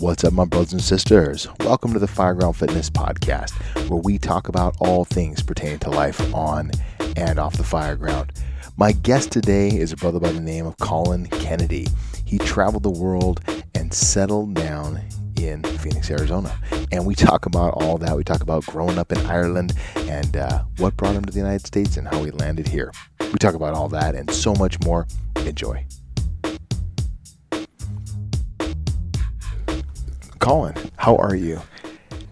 What's up, my brothers and sisters? Welcome to the Fireground Fitness Podcast, where we talk about all things pertaining to life on and off the fireground. My guest today is a brother by the name of Colin Kennedy. He traveled the world and settled down in Phoenix, Arizona. And we talk about all that. We talk about growing up in Ireland and uh, what brought him to the United States and how he landed here. We talk about all that and so much more. Enjoy. Colin, how are you?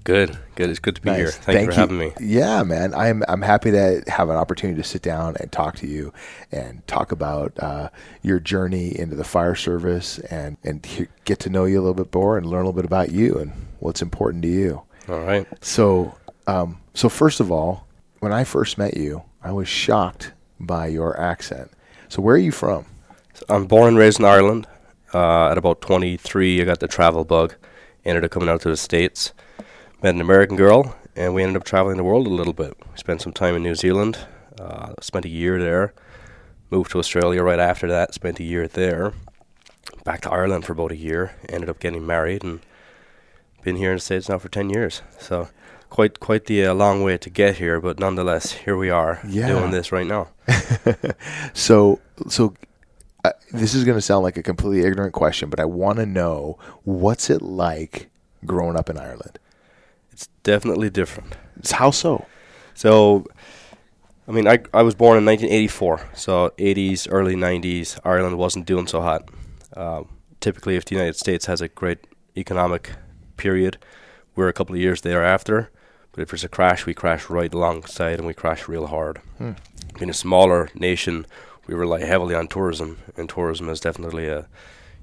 Good, good. It's good to be Nice. here. Thank, you for having me. Yeah, man. I'm I'm happy to have an opportunity to sit down and talk to you and talk about uh, your journey into the fire service and and he- get to know you a little bit more and learn a little bit about you and what's important to you. All right. So, um, so first of all, when I first met you, I was shocked by your accent. So, where are you from? So I'm born and raised in Ireland. Uh, at about 23, I got the travel bug. Ended up coming out to the States. Met an American girl, and we ended up traveling the world a little bit. We spent some time in New Zealand. Uh, spent a year there. Moved to Australia right after that. Spent a year there. Back to Ireland for about a year. Ended up getting married and been here in the States now for 10 years. So quite quite the uh, long way to get here, but nonetheless, here we are Yeah. doing this right now. So, so uh, this is going to sound like a completely ignorant question, but I want to know what's it like growing up in Ireland? It's definitely different. It's how so? So, I mean, I I was born in 1984, so 80s, early 90s. Ireland wasn't doing so hot. Um, typically, if the United States has a great economic period, we're a couple of years thereafter. But if there's a crash, we crash right alongside, and we crash real hard. Hmm. Being a smaller nation, we rely heavily on tourism, and tourism is definitely a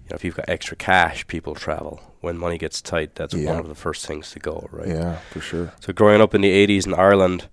you know, if you've got extra cash, people travel. When money gets tight, that's Yeah. one of the first things to go, right? Yeah, for sure. So growing up in the 80s in Ireland,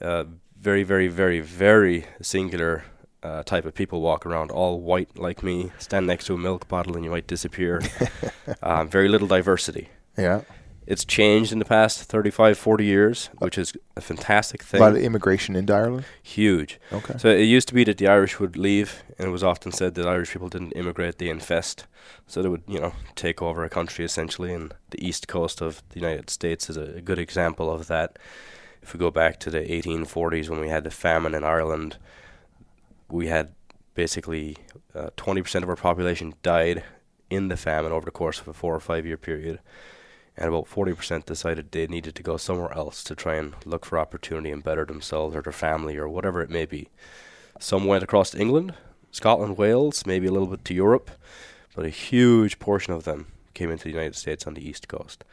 uh, very, very, very, very singular uh, type of people walk around, all white like me, stand next to a milk bottle and you might disappear. um, very little diversity. Yeah, It's changed in the past 35, 40 years, which is a fantastic a thing. lot of immigration into Ireland. Huge. Okay. So it used to be that the Irish would leave, and it was often said that Irish people didn't immigrate; they infest. So they would, you know, take over a country essentially. And the east coast of the United States is a, a good example of that. If we go back to the 1840s when we had the famine in Ireland, we had basically uh, 20% of our population died in the famine over the course of a four or five year period. And about 40% decided they needed to go somewhere else to try and look for opportunity and better themselves or their family or whatever it may be. Some went across to England, Scotland, Wales, maybe a little bit to Europe, but a huge portion of them came into the United States on the East Coast.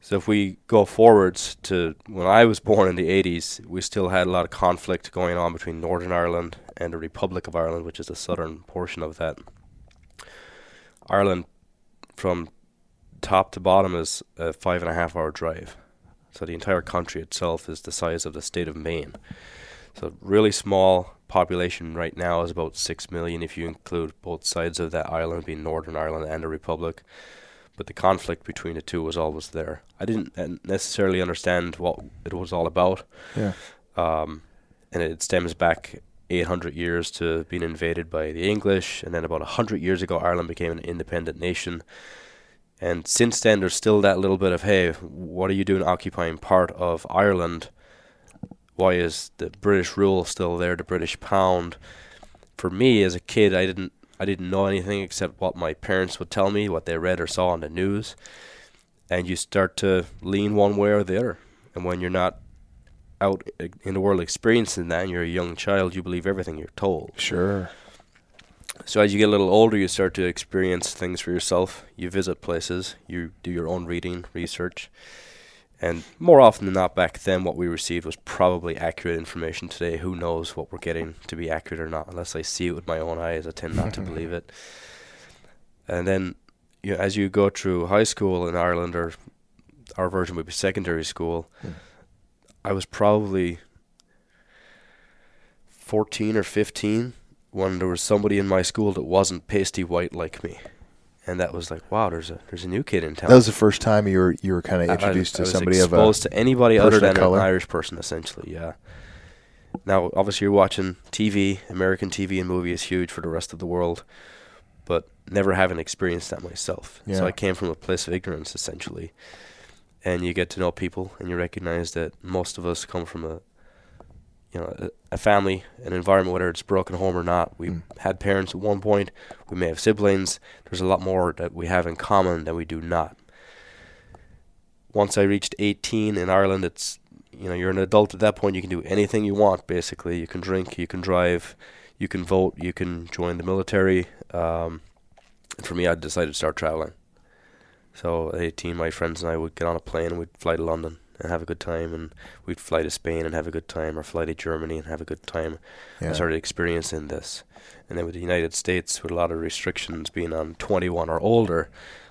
So if we go forwards to when I was born in the 80s, we still had a lot of conflict going on between Northern Ireland and the Republic of Ireland, which is the southern portion of that. Ireland, from top to bottom, is a five and a half hour drive. So the entire country itself is the size of the state of Maine. So really small population right now is about six million if you include both sides of that island, being Northern Ireland and the Republic. But the conflict between the two was always there. I didn't necessarily understand what it was all about, Yeah. um, and it stems back 800 years to being invaded by the English, and then about 100 years ago, Ireland became an independent nation. And since then, there's still that little bit of, hey, what are you doing occupying part of Ireland? Why is the British rule still there, the British pound? For me, as a kid, I didn't, I didn't know anything except what my parents would tell me, what they read or saw on the news. And you start to lean one way or the other. And when you're not out in the world experiencing that and you're a young child, you believe everything you're told. Sure. So as you get a little older, you start to experience things for yourself. You visit places, you do your own reading, research. And more often than not, back then, what we received was probably accurate information. Today, who knows what we're getting to be accurate or not? Unless I see it with my own eyes, I tend not to believe it. And then, you know, as you go through high school in Ireland, or our version would be secondary school, Hmm. I was probably 14 or 15 when there was somebody in my school that wasn't pasty white like me. And that was like, wow, there's a there's a new kid in town. That was the first time you were you were kind of I- I- introduced I to was somebody of a exposed to anybody other than an Irish person, essentially. Yeah. Now, obviously, you're watching TV. American TV and movie is huge for the rest of the world, but never having experienced that myself. Yeah. So I came from a place of ignorance essentially. And you get to know people and you recognize that most of us come from a you know, a, a family, an environment whether it's broken home or not. We Mm. had parents at one point, we may have siblings. There's a lot more that we have in common than we do not. Once I reached 18 in Ireland, it's you know, you're an adult at that point, you can do anything you want basically. You can drink, you can drive, you can vote, you can join the military. Um, and for me, I decided to start traveling. So at 18, my friends and I would get on a plane and we'd fly to London and have a good time, and we'd fly to Spain and have a good time, or fly to Germany and have a good time. Yeah. I started experiencing this. And then with the United States, with a lot of restrictions being on 21 or older,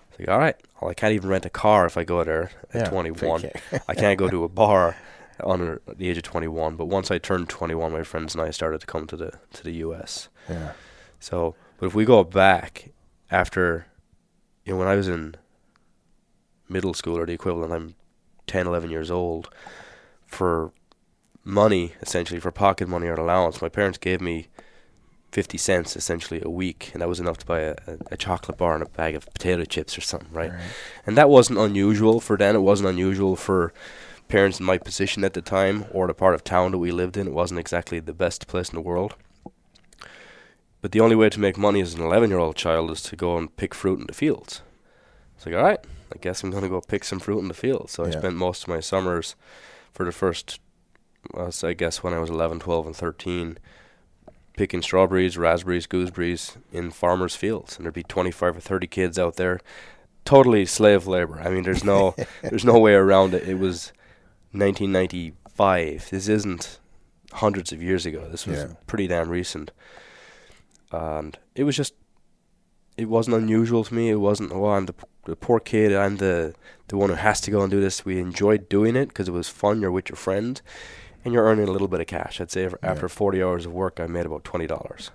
it's like, all right, well, I can't even rent a car if I go there at Yeah, 21. I can't go to a bar under the age of 21. But once I turned 21, my friends and I started to come to the to the U.S. yeah. So, but if we go back after, you know, when I was in middle school or the equivalent, I'm 10, 11 years old, for money, essentially, for pocket money or allowance, my parents gave me 50 cents essentially a week, and that was enough to buy a, a, a chocolate bar and a bag of potato chips or something, right? And that wasn't unusual for then. It wasn't unusual for parents in my position at the time or the part of town that we lived in. It wasn't exactly the best place in the world. But the only way to make money as an 11 year old child is to go and pick fruit in the fields. It's like, all right, I guess I'm to go pick some fruit in the field. So I spent most of my summers for the first, uh, I guess when I was 11, 12, and 13, picking strawberries, raspberries, gooseberries in farmers' fields. And there'd be 25 or 30 kids out there, totally slave labor. I mean, there's no, there's no way around it. It was 1995. This isn't hundreds of years ago. This was Yeah. pretty damn recent. And it was just, it wasn't unusual to me. It wasn't, oh, I'm the, the poor kid. I'm the, the one who has to go and do this. We enjoyed doing it because it was fun. You're with your friends and you're earning a little bit of cash. I'd say Yeah. after 40 hours of work, I made about $20.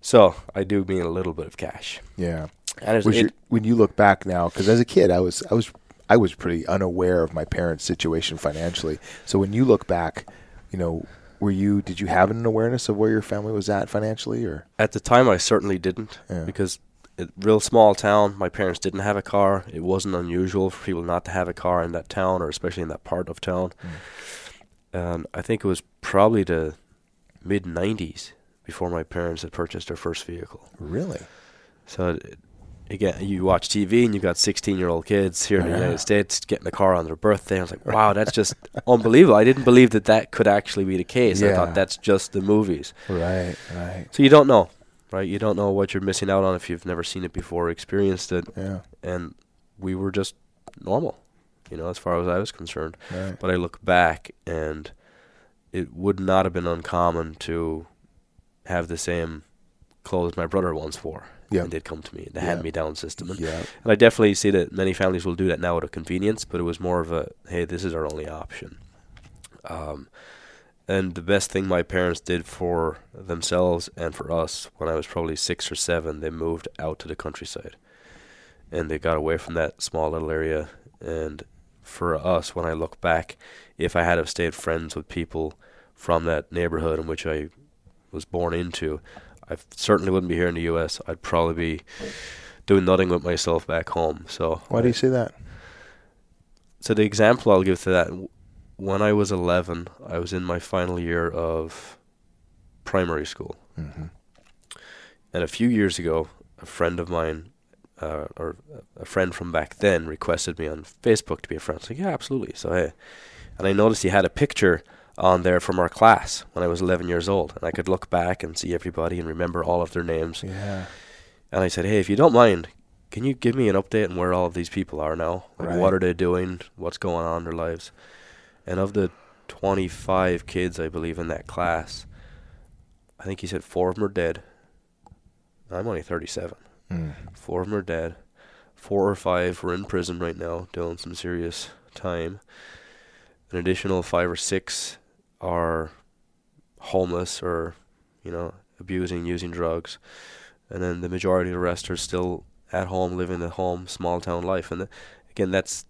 So I do mean a little bit of cash. Yeah. And it, your, when you look back now, because as a kid, I was I was I was pretty unaware of my parents' situation financially. So when you look back, you know, were you did you have an awareness of where your family was at financially, or At the time, I certainly didn't Yeah. because it, real small town. My parents didn't have a car. It wasn't unusual for people not to have a car in that town, or especially in that part of town. And I think it was probably the mid '90s before my parents had purchased their first vehicle. really? So uh, again, you watch TV and you've got 16-year-old kids here in the United States getting a car on their birthday. I was like, wow, that's just unbelievable. I didn't believe that that could actually be the case. I thought that's just the movies. Right, right. So you don't know, right? You don't know what you're missing out on if you've never seen it before, experienced it, Yeah, and we were just normal, you know, as far as I was concerned. right. But I look back and it would not have been uncommon to have the same clothes my brother once wore. Yeah. And they'd come to me, the Yeah. hand-me-down system. And, Yeah, and I definitely see that many families will do that now out of convenience, but it was more of a, hey, this is our only option. Um, and the best thing my parents did for themselves and for us when I was probably six or seven, they moved out to the countryside. And they got away from that small little area. And for us, when I look back, if I had have stayed friends with people from that neighborhood in which I was born into, I certainly wouldn't be here in the U.S. I'd probably be doing nothing with myself back home. So why do you say that? so the example I'll give to that, when I was 11, I was in my final year of primary school, hmm and a few years ago, a friend of mine, uh, or a friend from back then, requested me on Facebook to be a friend. I was like, yeah, absolutely. So hey, and I noticed he had a picture on there from our class when I was 11 years old, and I could look back and see everybody and remember all of their names. Yeah, And I said, hey, if you don't mind, can you give me an update on where all of these people are now? Like, Right. what are they doing? What's going on in their lives? And of the 25 kids, I believe, in that class, I think he said four of them are dead. I'm only 37. mm. Four of them are dead. Four or five were in prison right now doing some serious time. An additional five or six are homeless or, you know, abusing, using drugs. And then the majority of the rest are still at home, living the home, small town life. And uh, again, that's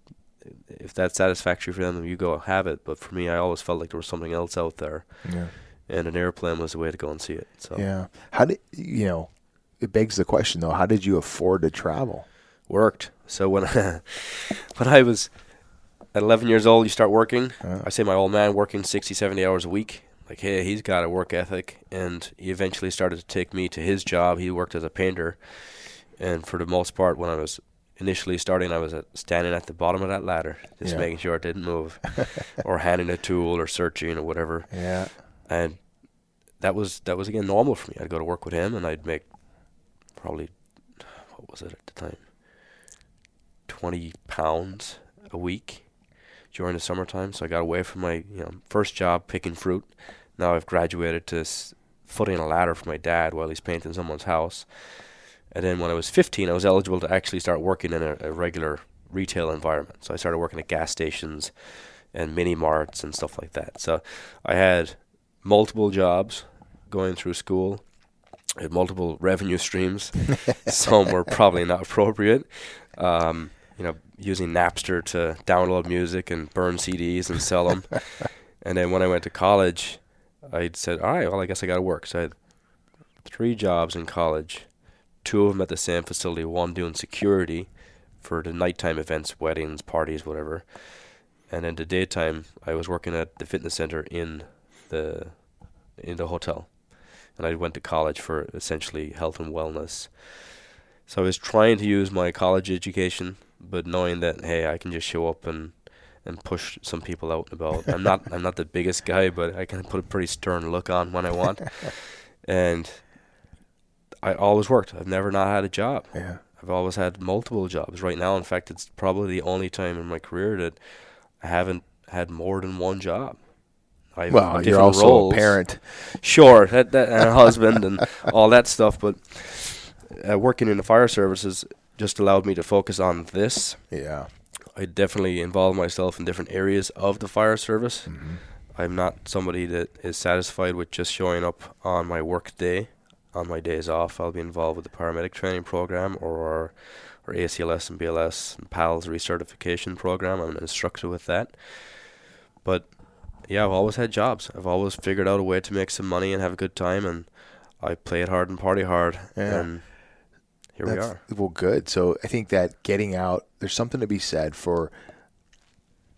if that's satisfactory for them, you go have it. But for me, I always felt like there was something else out there, yeah. and an airplane was the way to go and see it. So Yeah. How did you know? it begs the question though: How did you afford to travel? Worked. So when I, when I was at 11 years old, you start working. Uh. I say my old man working 60, 70 hours a week. Like, hey, he's got a work ethic, and he eventually started to take me to his job. He worked as a painter, and for the most part, when I was initially starting, I was at, standing at the bottom of that ladder, just Yeah. making sure it didn't move, or handing a tool, or searching, or whatever. Yeah. And that was that was again normal for me. I'd go to work with him, and I'd make probably what was it at the time, twenty pounds a week during the summertime. So I got away from my you know first job picking fruit. Now I've graduated to s- footing a ladder for my dad while he's painting someone's house. And then when I was 15, I was eligible to actually start working in a, a regular retail environment. So I started working at gas stations and mini marts and stuff like that. So I had multiple jobs going through school. I had multiple revenue streams. Some were probably not appropriate. Um, you know, using Napster to download music and burn CDs and sell them. and then when I went to college, I said, all right, well, I guess I got to work. So I had three jobs in college, two of them at the same facility, one doing security for the nighttime events, weddings, parties, whatever. And in the daytime, I was working at the fitness center in the in the hotel, and I went to college for essentially health and wellness. So I was trying to use my college education, but knowing that hey, I can just show up and and push some people out and about. I'm not I'm not the biggest guy, but I can put a pretty stern look on when I want, and I always worked. I've never not had a job. Yeah. I've always had multiple jobs. Right now, in fact, it's probably the only time in my career that I haven't had more than one job. I've Well, you're also roles. a parent. Sure, that, that and a husband and all that stuff, but uh, working in the fire services just allowed me to focus on this. Yeah. I definitely involve myself in different areas of the fire service. Mhm. I'm not somebody that is satisfied with just showing up on my work day. On my days off, I'll be involved with the paramedic training program or our, ACLS and BLS and PALS recertification program. I'm an instructor with that. But yeah, I've always had jobs. I've always figured out a way to make some money and have a good time, and I play it hard and party hard. Yeah. And here we are. Well, good. So I think that getting out, there's something to be said for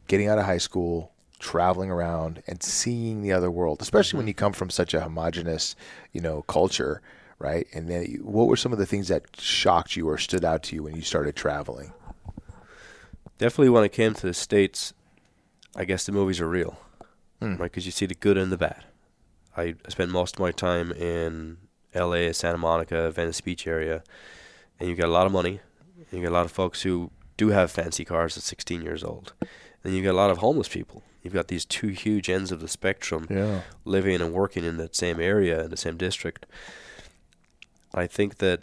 getting out of high school, traveling around, and seeing the other world, especially when you come from such a homogenous, you know, culture, right? And then, you- what were some of the things that shocked you or stood out to you when you started traveling? Definitely when it came to the States, I guess the movies are real. Hmm. right? Because you see the good and the bad. I spent most of my time in L.A., Santa Monica, Venice Beach area, and you got a lot of money. You got a lot of folks who do have fancy cars at 16 years old, and you got a lot of homeless people. You've got these two huge ends of the spectrum Yeah. living and working in that same area in the same district. I think that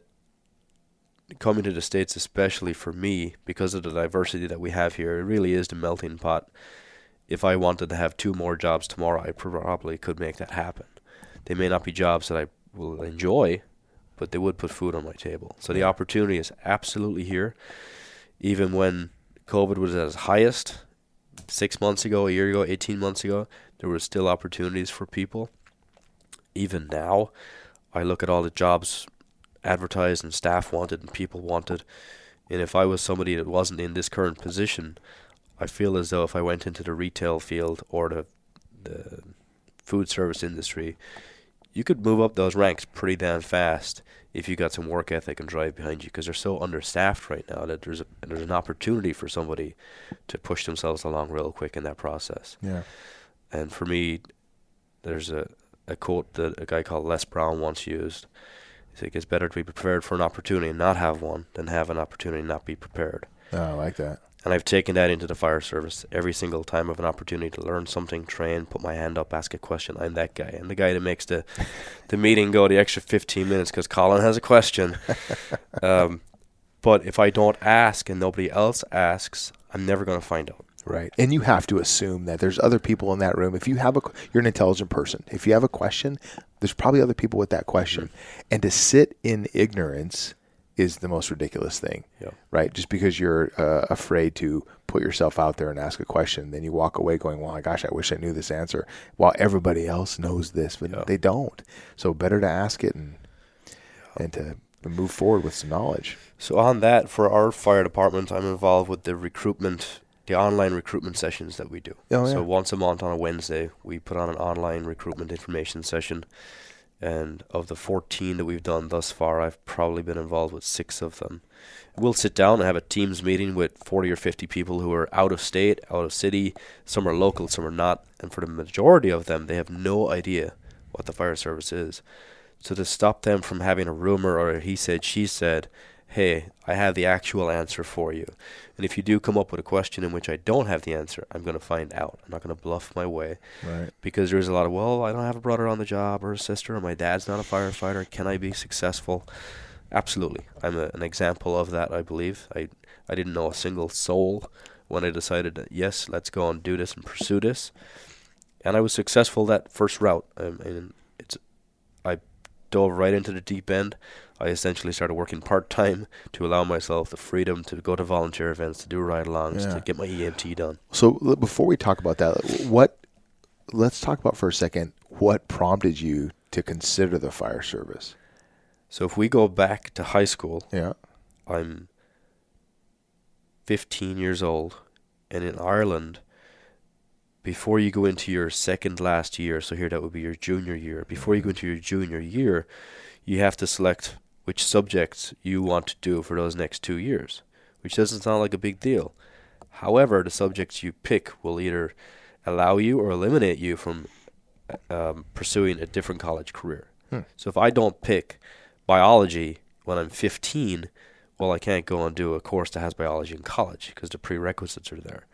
coming to the states, especially for me, because of the diversity that we have here, it really is the melting pot. If I wanted to have two more jobs tomorrow, I probably could make that happen. They may not be jobs that I will enjoy, but they would put food on my table. So the opportunity is absolutely here. Even when COVID was at its highest, six months ago, a year ago, 18 months ago, there were still opportunities for people. Even now, I look at all the jobs advertised and staff wanted and people wanted. And if I was somebody that wasn't in this current position, I feel as though if I went into the retail field or the the food service industry, you could move up those ranks pretty damn fast if you got some work ethic and drive behind you because they're so understaffed right now that there's a, there's an opportunity for somebody to push themselves along real quick in that process. Yeah. And for me, there's a, a quote that a guy called Les Brown once used. He said, It's better to be prepared for an opportunity and not have one than have an opportunity and not be prepared. Oh, I like that. And I've taken that into the fire service every single time have an opportunity to learn something, train, put my hand up, ask a question. I'm that guy. I'm the guy that makes the, the meeting go the extra 15 minutes because Colin has a question. um, but if I don't ask and nobody else asks, I'm never going to find out. Right. And you have to assume that there's other people in that room. If you have a, you're an intelligent person. If you have a question, there's probably other people with that question. And to sit in ignorance is the most ridiculous thing. Yeah. Right. Just because you're uh, afraid to put yourself out there and ask a question, then you walk away going, well, my gosh, I wish I knew this answer while everybody else knows this, but Yeah. they don't. So better to ask it and, and to move forward with some knowledge. So on that, for our fire department, I'm involved with the recruitment, the online recruitment sessions that we do. Oh, So once a month on a Wednesday, we put on an online recruitment information session. And of the 14 that we've done thus far, I've probably been involved with six of them. We'll sit down and have a Teams meeting with 40 or 50 people who are out of state, out of city. Some are local, some are not. And for the majority of them, they have no idea what the fire service is. So to stop them from having a rumor or a he said, she said, hey, I have the actual answer for you. And if you do come up with a question in which I don't have the answer, I'm going to find out. I'm not going to bluff my way Right. because there's a lot of, well, I don't have a brother on the job or a sister, or my dad's not a firefighter. Can I be successful? Absolutely. I'm a, an example of that, I believe. I, I didn't know a single soul when I decided that, yes, let's go and do this and pursue this. And I was successful that first route. Um, and it's, I dove right into the deep end. I essentially started working part time to allow myself the freedom to go to volunteer events, to do ride alongs, Yeah. to get my EMT done. So before we talk about that, what let's talk about for a second what prompted you to consider the fire service. So if we go back to high school, Yeah. I'm 15 years old, and in Ireland, before you go into your second last year, so here that would be your junior year, before you go into your junior year, you have to select which subjects you want to do for those next two years, which doesn't sound like a big deal. However, the subjects you pick will either allow you or eliminate you from um, pursuing a different college career. Hmm. So if I don't pick biology when I'm 15, well, I can't go and do a course that has biology in college because the prerequisites are there.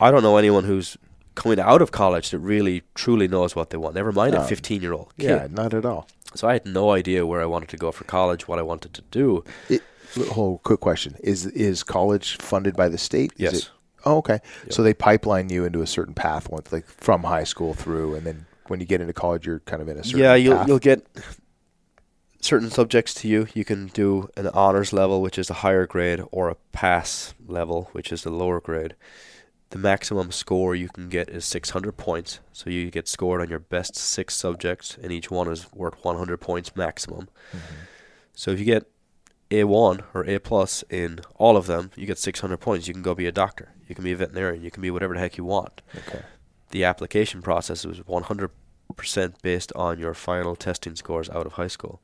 I don't know anyone who's coming out of college that really truly knows what they want. Never mind a 15 year old kid. Yeah, not at all. So I had no idea where I wanted to go for college, what I wanted to do. It, whole quick question: Is is college funded by the state? Is Yes. It, oh, okay. Yep. So they pipeline you into a certain path, once like from high school through, and then when you get into college, you're kind of in a certain yeah, you'll path. you'll get certain subjects to you. You can do an honors level, which is the higher grade, or a pass level, which is the lower grade. The maximum score you can get is 600 points. So you get scored on your best six subjects, and each one is worth 100 points maximum. Mm-hmm. So if you get A1 or A plus in all of them, you get 600 points. You can go be a doctor. You can be a veterinarian. You can be whatever the heck you want. Okay. The application process was 100% based on your final testing scores out of high school.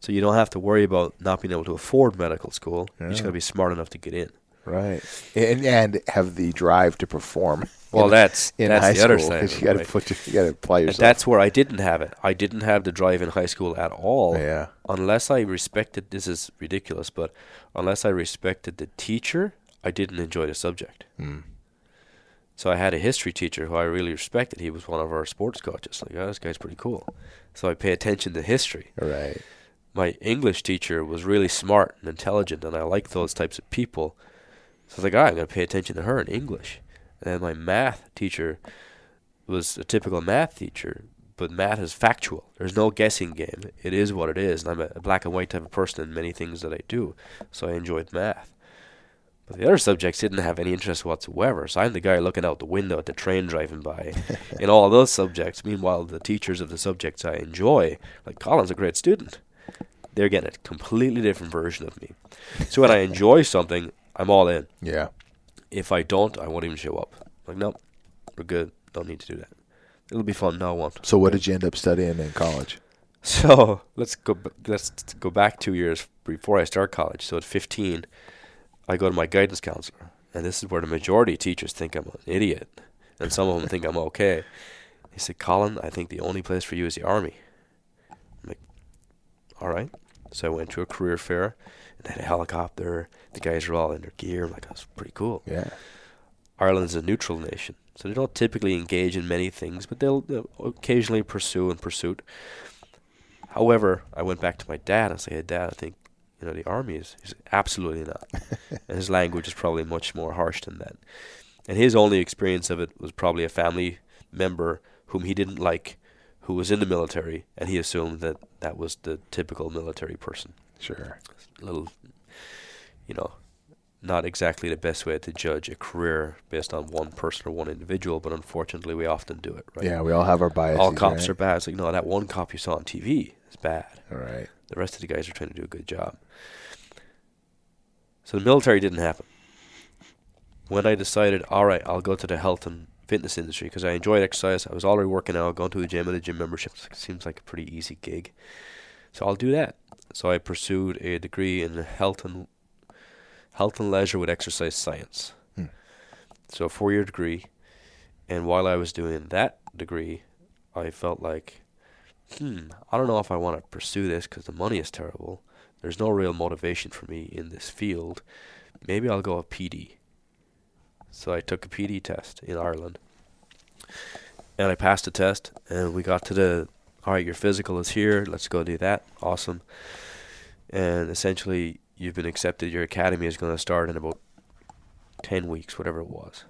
So you don't have to worry about not being able to afford medical school. You just Yeah. got to be smart enough to get in. Right. And and have the drive to perform. Well, in, that's in that's high the other school, side. 'cause of You got to put your, you got to apply And yourself. that's where I didn't have it. I didn't have the drive in high school at all. yeah. Unless I respected this is ridiculous, but unless I respected the teacher, I didn't enjoy the subject. Mm. So I had a history teacher who I really respected. He was one of our sports coaches. Like, oh, this guy's pretty cool. So I pay attention to history. Right. My English teacher was really smart and intelligent, and I like those types of people. So I was like, all right, I'm going to pay attention to her in English. And then my math teacher was a typical math teacher, but math is factual. There's no guessing game. It is what it is, and I'm a black and white type of person in many things that I do. So I enjoyed math. But the other subjects didn't have any interest whatsoever. So I'm the guy looking out the window at the train driving by in all those subjects. Meanwhile, the teachers of the subjects I enjoy, like Colin's a great student, they're getting a completely different version of me. So when I enjoy something, I'm all in. Yeah. If I don't, I won't even show up. Like, nope, we're good. Don't need to do that. It'll be fun. No, I won't. So what did you end up studying in college? So let's go. Let's go back two years before I start college. So at 15, I go to my guidance counselor, and this is where the majority of teachers think I'm an idiot, and some of them think I'm okay. He said, "Colin, I think the only place for you is the army." I'm like, "All right." So I went to a career fair, they had a helicopter. The guys are all in their gear. I'm like, "That's pretty cool." Yeah. Ireland's a neutral nation, so they don't typically engage in many things, but they'll, they'll occasionally pursue and pursuit. However, I went back to my dad and said, "Hey, Dad, I think you know the army is." He's like, absolutely not, and his language is probably much more harsh than that. And his only experience of it was probably a family member whom he didn't like, who was in the military, and he assumed that that was the typical military person Sure. little, you know, not exactly the best way to judge a career based on one person or one individual, but unfortunately we often do it, right? Yeah, we all have our biases. All cops right? are bad. It's like, no, that one cop you saw on TV is bad. All right. The rest of the guys are trying to do a good job. So the military didn't happen. When I decided, all right, I'll go to the health and fitness industry because I enjoyed exercise. I was already working out, going to the gym, and a gym membership seems like a pretty easy gig. So I'll do that. So I pursued a degree in health and health and leisure with exercise science. Hmm. So a four-year degree, and while I was doing that degree, I felt like, hmm, I don't know if I want to pursue this because the money is terrible. There's no real motivation for me in this field. Maybe I'll go a PD. So I took a PD test in Ireland, and I passed the test, and we got to the, all right, your physical is here. Let's go do that. Awesome. And essentially, you've been accepted. Your academy is going to start in about 10 weeks, whatever it was.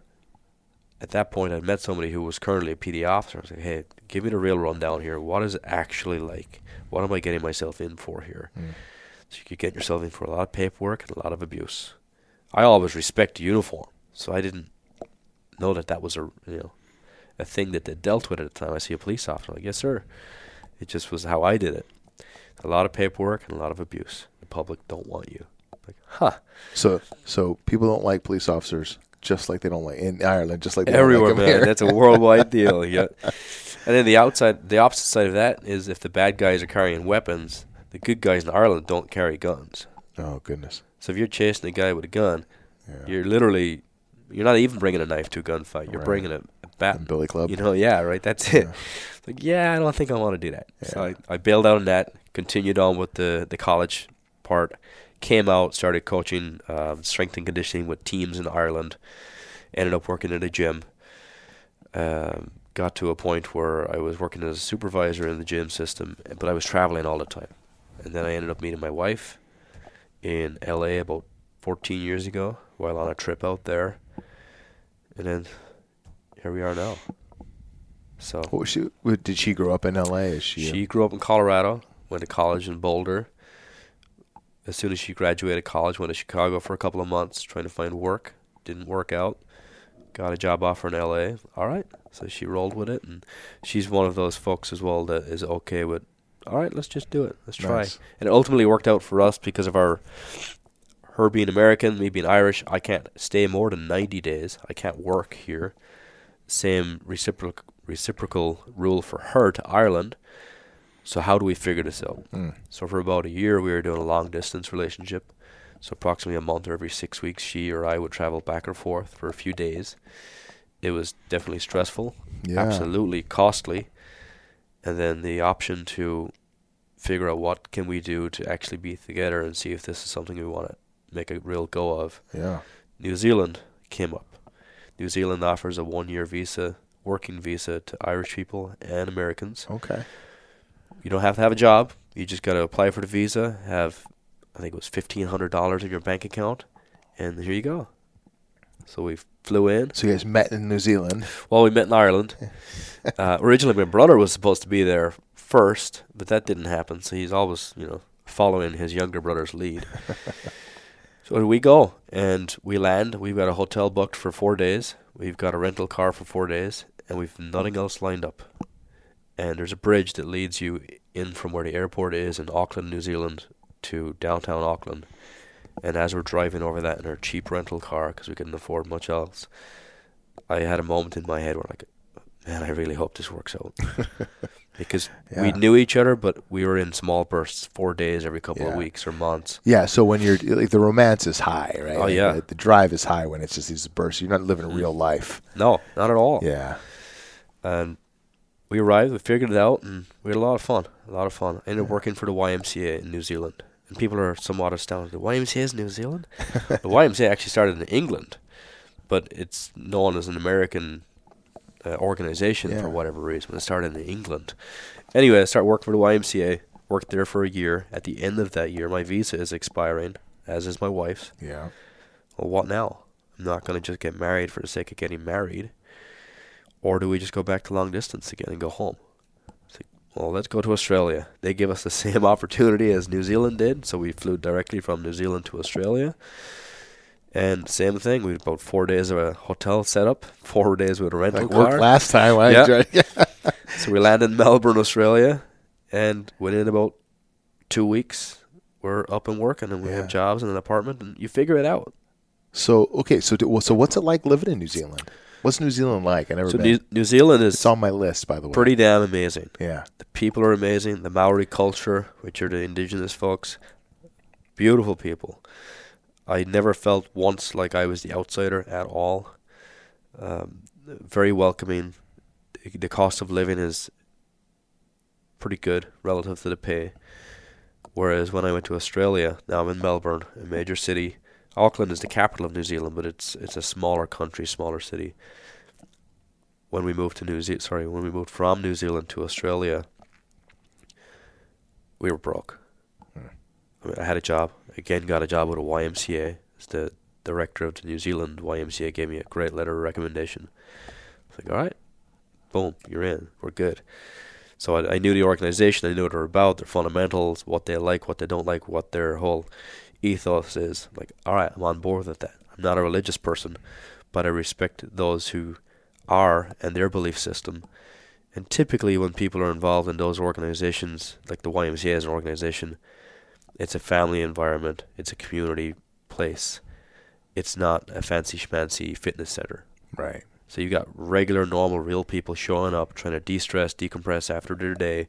At that point, I met somebody who was currently a PD officer. I was like, hey, give me the real rundown here. What is it actually like? What am I getting myself in for here? Mm. So you could get yourself in for a lot of paperwork and a lot of abuse. I always respect the uniform, so I didn't know that that was a you know a thing that they dealt with at the time. I see a police officer, I'm like yes sir. It just was how I did it. A lot of paperwork and a lot of abuse. The public don't want you. Like, huh? So, so people don't like police officers, just like they don't like in Ireland, just like they Everywhere, don't like man. here. That's a worldwide deal. Yeah. And then the outside, the opposite side of that is if the bad guys are carrying weapons, the good guys in Ireland don't carry guns. oh goodness. So if you're chasing a guy with a gun, Yeah. you're literally you're not even bringing a knife to a gunfight. You're Right. bringing a, And Billy Club. You know, yeah, right. That's it. Yeah. Like, yeah, I don't think I want to do that. So I, I bailed out on that. Continued on with the the college part. Came out, started coaching um, strength and conditioning with teams in Ireland. Ended up working in a gym. Um, got to a point where I was working as a supervisor in the gym system, but I was traveling all the time. And then I ended up meeting my wife in LA about 14 years ago while on a trip out there. And then here we are now. So What was she? what- Did she grow up in L.A.? Is she? she grew up in Colorado, went to college in Boulder. As soon as she graduated college, went to Chicago for a couple of months trying to find work. Didn't work out. Got a job offer in LA. All right. So she rolled with it and she's one of those folks as well that is okay with all right, let's just do it. Let's try. Nice. And it ultimately worked out for us because of our her being American, me being Irish. I can't stay more than 90 days. I can't work here. Same reciprocal reciprocal rule for her to Ireland. So how do we figure this out? Mm. So for about a year, we were doing a long distance relationship. So approximately a month or every six weeks, she or I would travel back and forth for a few days. It was definitely stressful, Yeah. absolutely costly, and then the option to figure out what can we do to actually be together and see if this is something we want to make a real go of. Yeah. New Zealand came up. New Zealand offers a one-year visa, working visa to Irish people and Americans. Okay. You don't have to have a job. You just got to apply for the visa, have I think it was fifteen hundred dollars in your bank account, and here you go. So we flew in. So you guys met in New Zealand. Well, we met in Ireland. uh, originally, my brother was supposed to be there first, but that didn't happen. So he's always, you know, following his younger brother's lead. so we go and we land. We've got a hotel booked for four days. We've got a rental car for four days, and we've nothing else lined up. And there's a bridge that leads you in from where the airport is in Auckland, New Zealand, to downtown Auckland. And as we're driving over that in our cheap rental car, because we couldn't afford much else, I had a moment in my head where like, man, I really hope this works out. because we knew each other, but we were in small bursts, four days every couple Yeah. of weeks or months. Yeah. So when you're like the romance is high, right? Oh, yeah. The, the drive is high when it's just these bursts. You're not living Mm. real life. No, not at all. Yeah. And we arrived, we figured it out, and we had a lot of fun. A lot of fun. I ended up working for the YMCA in New Zealand. And people are somewhat astounded. The YMCA is New Zealand? the YMCA actually started in England, but it's known as an American uh, organization Yeah. for whatever reason. It started in England. Anyway, I started working for the YMCA, worked there for a year. At the end of that year, my visa is expiring, as is my wife's. Yeah. Well, what now? I'm not going to just get married for the sake of getting married. Or do we just go back to long distance again and go home? Like, well, let's go to Australia. They give us the same opportunity as New Zealand did, so we flew directly from New Zealand to Australia. And same thing, we had about four days of a hotel setup, four days with a rental Like car. worked last time. I Yeah. enjoyed. So we landed in Melbourne, Australia, and within about two weeks, we're up and working, and we Yeah. have jobs and an apartment, and you figure it out. So okay, so do, so what's it like living in New Zealand? What's New Zealand like? I never So been. New, New Zealand is it's on my list, by the way. pretty damn amazing. Yeah. The people are amazing. The Maori culture, which are the indigenous folks, beautiful people. I never felt once like I was the outsider at all. Um, very welcoming. The- cost of living is pretty good relative to the pay. Whereas when I went to Australia, now I'm in Melbourne, a major city. Auckland is the capital of New Zealand, but it's it's a smaller country, smaller city. When we moved to New Zealand, sorry, when we moved from New Zealand to Australia, we were broke. I, mean, I had a job. Again, got a job with a YMCA. As the director of the New Zealand YMCA gave me a great letter of recommendation. I was like, all right, boom, you're in. We're good. So I, I knew the organization. I knew what they're about, their fundamentals, what they like, what they don't like, what their whole ethos is. I'm like, all right, I'm on board with that. I'm not a religious person, but I respect those who are and their belief system. And typically, when people are involved in those organizations, like the YMCA as an organization, it's a family environment, it's a community place. It's not a fancy schmancy fitness center. Right. So you got regular, normal, real people showing up, trying to de-stress, decompress after their day,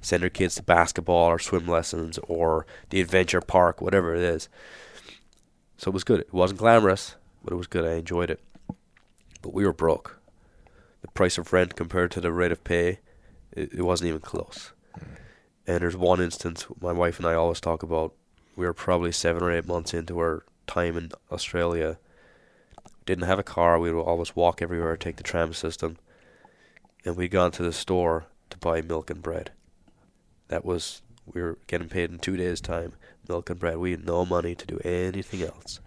send their kids to basketball or swim lessons or the adventure park, whatever it is. So it was good. It wasn't glamorous, but it was good. I enjoyed it. But we were broke. The price of rent compared to the rate of pay, it, it wasn't even close. Mm. And there's one instance my wife and I always talk about. We were probably seven or eight months into our time in Australia didn't have a car. We would always walk everywhere, take the tram system, and we'd gone to the store to buy milk and bread. That was we were getting paid in two days' time, milk and bread. We had no money to do anything else.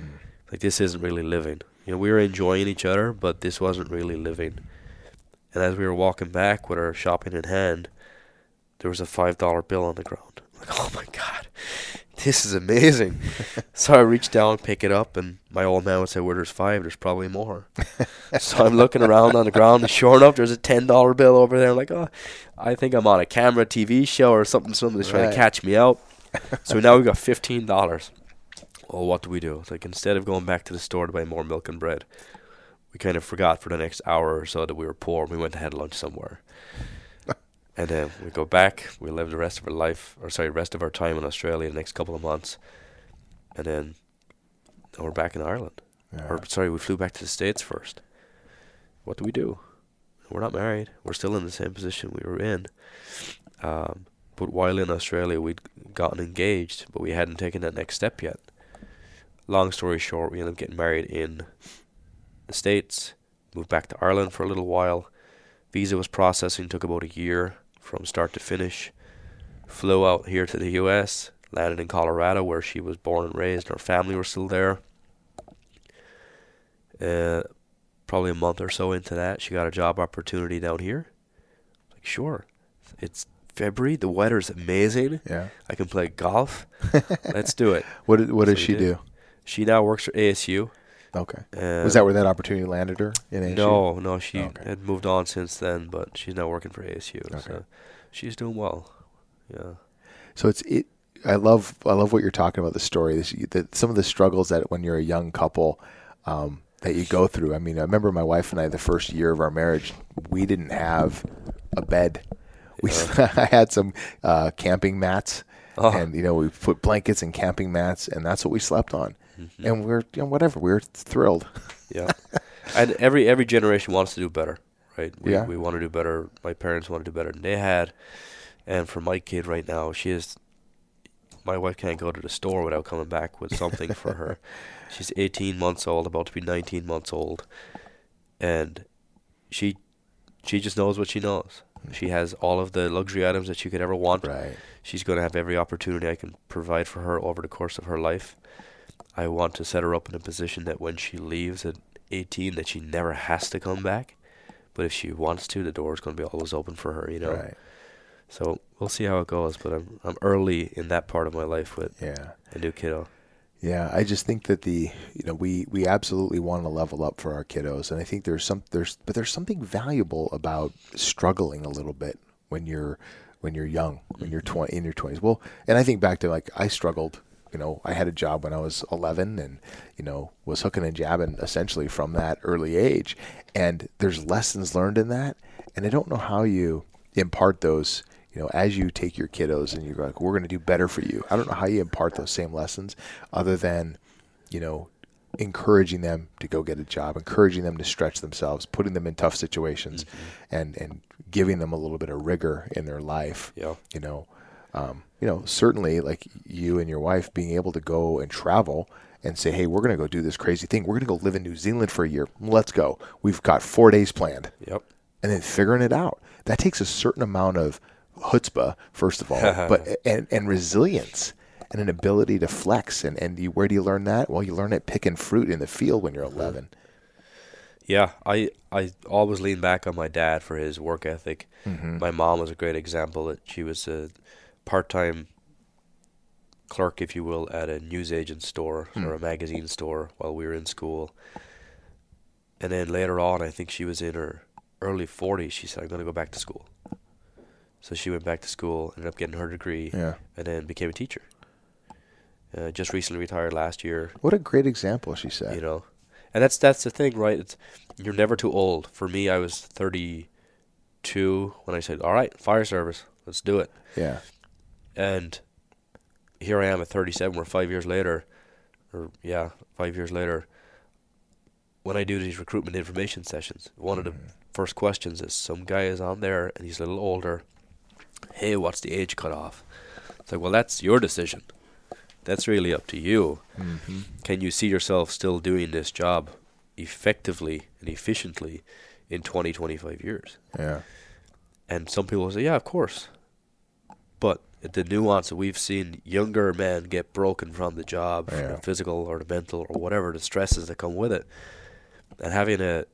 Mm. Like this isn't really living. You know, we were enjoying each other, but this wasn't really living. And as we were walking back with our shopping in hand, there was a five dollar bill on the ground. Like, oh my god, this is amazing. so I reached down, pick it up, and my old man would say, "Where there's five, there's probably more." so I'm looking around on the ground, and sure enough, there's a ten dollar bill over there. I'm like, "Oh, I think I'm on a camera TV show or something. Somebody's trying to catch me out." so now we've got fifteen dollars. Well, what do we do? It's like instead of going back to the store to buy more milk and bread, we kind of forgot for the next hour or so that we were poor. and We went to have lunch somewhere. And then we go back. We live the rest of our life, or sorry, rest of our time in Australia the next couple of months, and then then we're back in Ireland. Yeah. Or sorry, we flew back to the states first. What do we do? We're not married. We're still in the same position we were in. Um, but while in Australia, we'd gotten engaged, but we hadn't taken that next step yet. Long story short, we ended up getting married in the states. Moved back to Ireland for a little while. Visa was processing, took about a year from start to finish. Flew out here to the U.S. Landed in Colorado, where she was born and raised. Her family were still there. Uh, probably a month or so into that, she got a job opportunity down here. Like, sure, it's February. The weather's amazing. Yeah. I can play golf. Let's do it. What what So does she do? She now works for ASU. Okay. Uh, Was that where that opportunity landed her in ASU? No, no, she Okay. had moved on since then, but she's now working for ASU. Okay. So she's doing well. Yeah. So it's it. I love I love what you're talking about the story. This, the, some of the struggles that when you're a young couple um, that you go through. I mean, I remember my wife and I the first year of our marriage, we didn't have a bed. We I had some uh, camping mats, Oh. and you know we put blankets and camping mats, and that's what we slept on. Mhm. And we're you know whatever we're thrilled. Yeah. and every every generation wants to do better, right? We, Yeah. We want to do better. My parents want to do better than they had. And for my kid right now, she is. My wife can't go to the store without coming back with something for her. She's 18 months old, about to be 19 months old, and she she just knows what she knows. She has all of the luxury items that she could ever want. Right. She's going to have every opportunity I can provide for her over the course of her life. I want to set her up in a position that when she leaves at 18, that she never has to come back. But if she wants to, the door is going to be always open for her, you know. Right. So we'll see how it goes. But I'm I'm early in that part of my life with Yeah. a new kiddo. Yeah, I just think that the you know we we absolutely want to level up for our kiddos, and I think there's some there's but there's something valuable about struggling a little bit when you're when you're young, when you're twenty in your twenties. Well, and I think back to like I struggled. You know, I had a job when I was 11, and you know was hooking and jabbing essentially from that early age. And there's lessons learned in that, and I don't know how you impart those you know, as you take your kiddos and you're like, we're going to do better for you. I don't know how you impart those same lessons other than, you know, encouraging them to go get a job, encouraging them to stretch themselves, putting them in tough situations, mm-hmm. and and giving them a little bit of rigor in their life. Yeah. You know, um, you know, certainly like you and your wife being able to go and travel and say, hey, we're going to go do this crazy thing. We're going to go live in New Zealand for a year. Let's go. We've got four days planned. Yep. And then figuring it out. That takes a certain amount of chutzpah, first of all, but and, and resilience and an ability to flex. And, and you, where do you learn that? Well, you learn it picking fruit in the field when you're 11. Yeah, I I always lean back on my dad for his work ethic. Mm-hmm. My mom was a great example. That she was a part-time clerk, if you will, at a newsagent store mm. or a magazine store while we were in school. And then later on, I think she was in her early 40s. She said, "I'm going to go back to school." So she went back to school, ended up getting her degree, yeah. and then became a teacher. Uh, just recently retired last year. What a great example, she said. You know, and that's that's the thing, right? It's you're never too old. For me, I was 32 when I said, "All right, fire service, let's do it." Yeah. And here I am at 37. We're five years later, or yeah, five years later. When I do these recruitment information sessions, one of the mm. first questions is some guy is on there and he's a little older hey, what's the age cutoff? It's like, well, that's your decision. That's really up to you. Mm-hmm. Can you see yourself still doing this job effectively and efficiently in 20, 25 years? Yeah. And some people say, yeah, of course. But the nuance that we've seen younger men get broken from the job, yeah. from the physical or the mental or whatever the stresses that come with it, and having a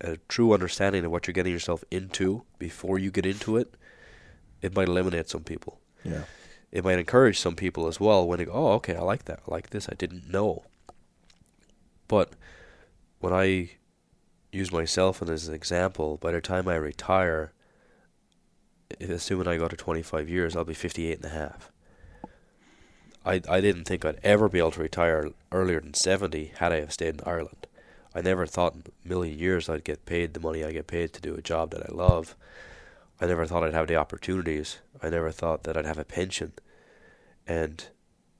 a true understanding of what you're getting yourself into before you get into it it might eliminate some people. Yeah. It might encourage some people as well when they go, oh, okay, I like that. I like this. I didn't know. But when I use myself as an example, by the time I retire, assuming I go to 25 years, I'll be 58 and a half. I, I didn't think I'd ever be able to retire earlier than 70 had I have stayed in Ireland. I never thought in a million years I'd get paid the money I get paid to do a job that I love I never thought I'd have the opportunities. I never thought that I'd have a pension. And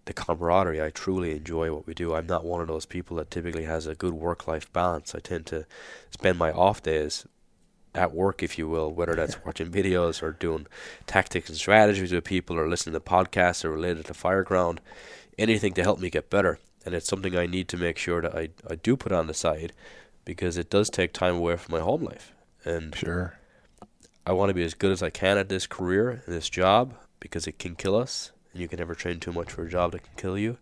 the camaraderie, I truly enjoy what we do. I'm not one of those people that typically has a good work life balance. I tend to spend my off days at work, if you will, whether that's watching videos or doing tactics and strategies with people or listening to podcasts that are related to Fireground, anything to help me get better. And it's something I need to make sure that I, I do put on the side because it does take time away from my home life. And sure I want to be as good as I can at this career this job because it can kill us, and you can never train too much for a job that can kill you.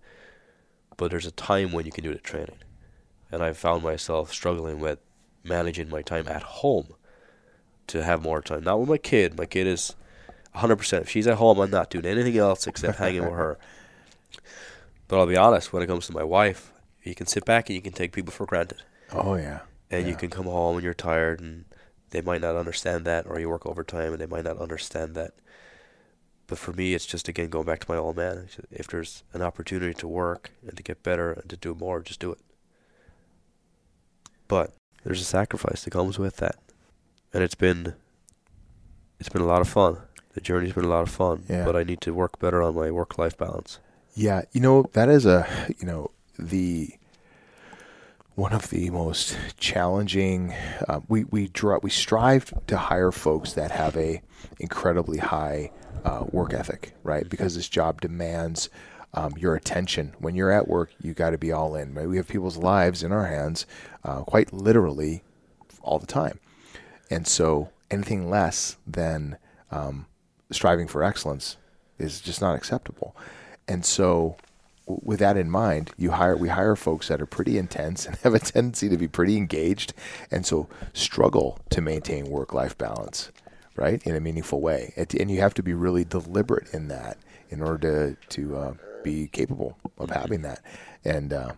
But there's a time when you can do the training, and I found myself struggling with managing my time at home to have more time. Not with my kid. My kid is 100%. If she's at home, I'm not doing anything else except hanging with her. But I'll be honest, when it comes to my wife, you can sit back and you can take people for granted. Oh, yeah. And yeah. you can come home and you're tired and they might not understand that, or you work overtime and they might not understand that. But for me, it's just again going back to my old man. If there's an opportunity to work and to get better and to do more, just do it. But there's a sacrifice that comes with that, and it's been it's been a lot of fun. The journey's been a lot of fun, yeah. but I need to work better on my work-life balance. Yeah, you know that is a you know the one of the most challenging. Uh, we we draw, we strive to hire folks that have a incredibly high uh, work ethic, right? Because this job demands um, your attention. When you're at work, you got to be all in. Right? We have people's lives in our hands, uh, quite literally, all the time, and so anything less than um, striving for excellence is just not acceptable. And so with that in mind, you hire we hire folks that are pretty intense and have a tendency to be pretty engaged, and so struggle to maintain work-life balance, right, in a meaningful way. And you have to be really deliberate in that in order to to uh, be capable of having that. And uh,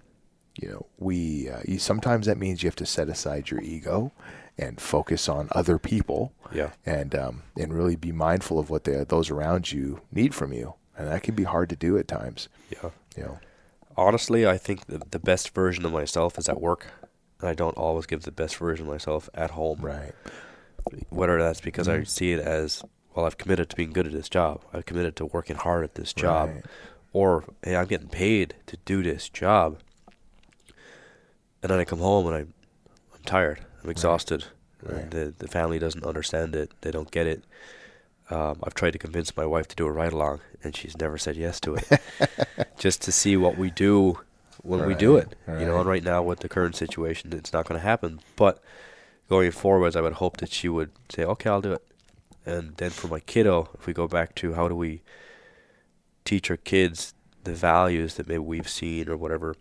you know, we uh, you, sometimes that means you have to set aside your ego and focus on other people. Yeah. And um, and really be mindful of what the, those around you need from you, and that can be hard to do at times. Yeah. You know. Honestly, I think the, the best version of myself is at work, and I don't always give the best version of myself at home. Right. Whether that's because Mhm. I see it as, well, I've committed to being good at this job. I've committed to working hard at this job. Right. Or, hey, I'm getting paid to do this job. And then I come home and I'm, I'm tired. I'm exhausted. Right. The, the family doesn't understand it. They don't get it. Um, I've tried to convince my wife to do a ride along, and she's never said yes to it. Just to see what we do when we do Right, it. You know, and right now with the current situation, it's not going to happen. But going forwards, I would hope that she would say, "Okay, I'll do it." And then for my kiddo, if we go back to how do we teach our kids the values that maybe we've seen or whatever,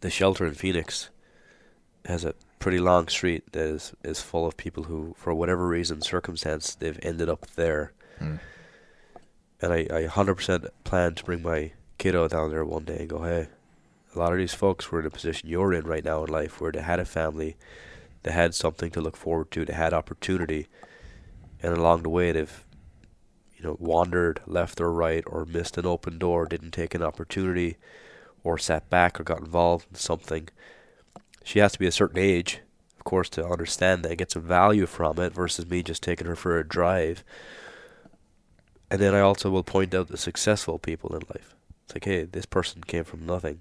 the shelter in Phoenix has a pretty long street that is, is full of people who, for whatever reason, circumstance, they've ended up there. Mm. And I, I 100% plan to bring my kiddo down there one day and go, hey, a lot of these folks were in a position you're in right now in life where they had a family, they had something to look forward to, they had opportunity, and along the way they've, you know, wandered left or right or missed an open door, didn't take an opportunity, or sat back or got involved in something. She has to be a certain age, of course, to understand that and get some value from it versus me just taking her for a drive. And then I also will point out the successful people in life. It's like, hey, this person came from nothing.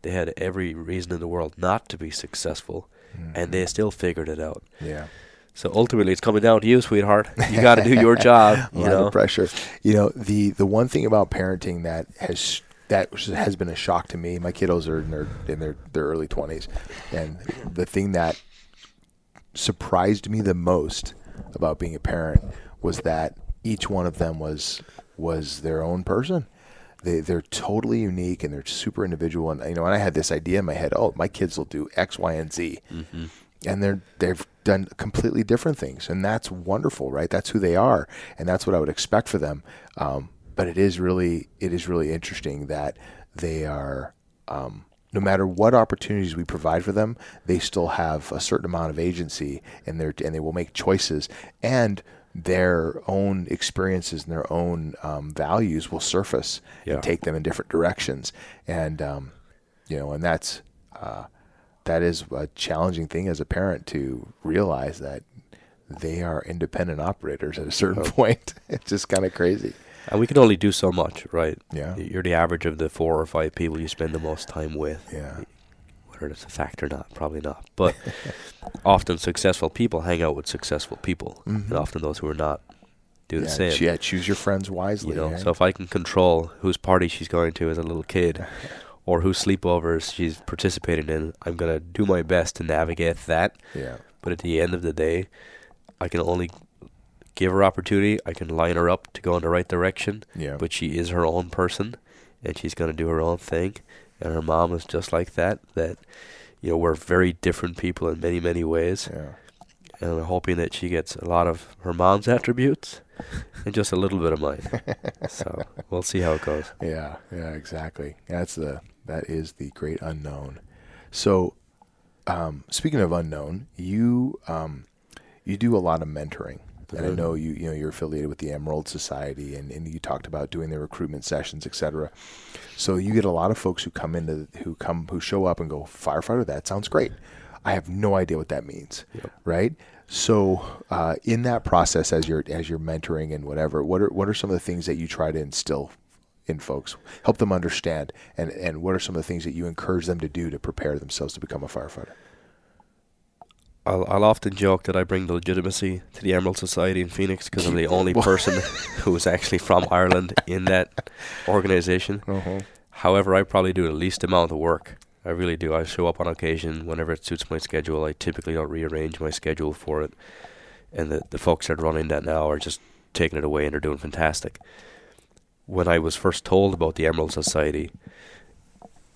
They had every reason in the world not to be successful, and they mm-hmm. still figured it out. Yeah. So ultimately, it's coming down to you, sweetheart. You got to do your job. a You lot know. of pressure. You know, the the one thing about parenting that has that has been a shock to me. My kiddos are in their in their, their early twenties, and the thing that surprised me the most about being a parent was that each one of them was was their own person. They they're totally unique and they're super individual. And you know, and I had this idea in my head. Oh, my kids will do X, Y, and Z and they're they've done completely different things, and that's wonderful, right? That's who they are, and that's what I would expect for them. Um, but it is really it is really interesting that they are. Um, no matter what opportunities we provide for them, they still have a certain amount of agency, and they and they will make choices, and their own experiences and their own um, values will surface Yeah. and take them in different directions, and um, you know, and that's uh, that is a challenging thing as a parent to realize that they are independent operators at a certain point. It's just kind of crazy. And we can only do so much, right? Yeah. You're the average of the four or five people you spend the most time with. Yeah. Whether it's a fact or not, probably not. But often successful people hang out with successful people, Mhm. and often those who are not do the same. yeah, choose your friends wisely. you know, right? so if I can control whose party she's going to as a little kid, or whose sleepovers she's participating in, I'm gonna do my best to navigate that. yeah, But at the end of the day, I can only give her opportunity. I can line her up to go in the right direction. yeah, But she is her own person, and she's gonna do her own thing. And her mom is just like that. That you know we're very different people in many many ways. yeah, And I'm hoping that she gets a lot of her mom's attributes and just a little bit of mine. so we'll see how it goes. yeah, yeah, exactly. That's the that is the great unknown. So, um, speaking of unknown, you um, you do a lot of mentoring. And I know you you know you're affiliated with the Emerald Society, and, and you talked about doing the recruitment sessions, et cetera. So you get a lot of folks who come into who come who show up and go firefighter. That sounds great. I have no idea what that means, Yep. right? So uh, in that process, as you're as you're mentoring and whatever, what are what are some of the things that you try to instill in folks, help them understand, and and what are some of the things that you encourage them to do to prepare themselves to become a firefighter? I'll, I'll often joke that I bring the legitimacy to the Emerald Society in Phoenix because I'm the only person who is actually from Ireland in that organization. Uh-huh. However, I probably do the least amount of work. I really do. I show up on occasion whenever it suits my schedule. I typically don't rearrange my schedule for it. And the, the folks that are running that now are just taking it away and they're doing fantastic. When I was first told about the Emerald Society,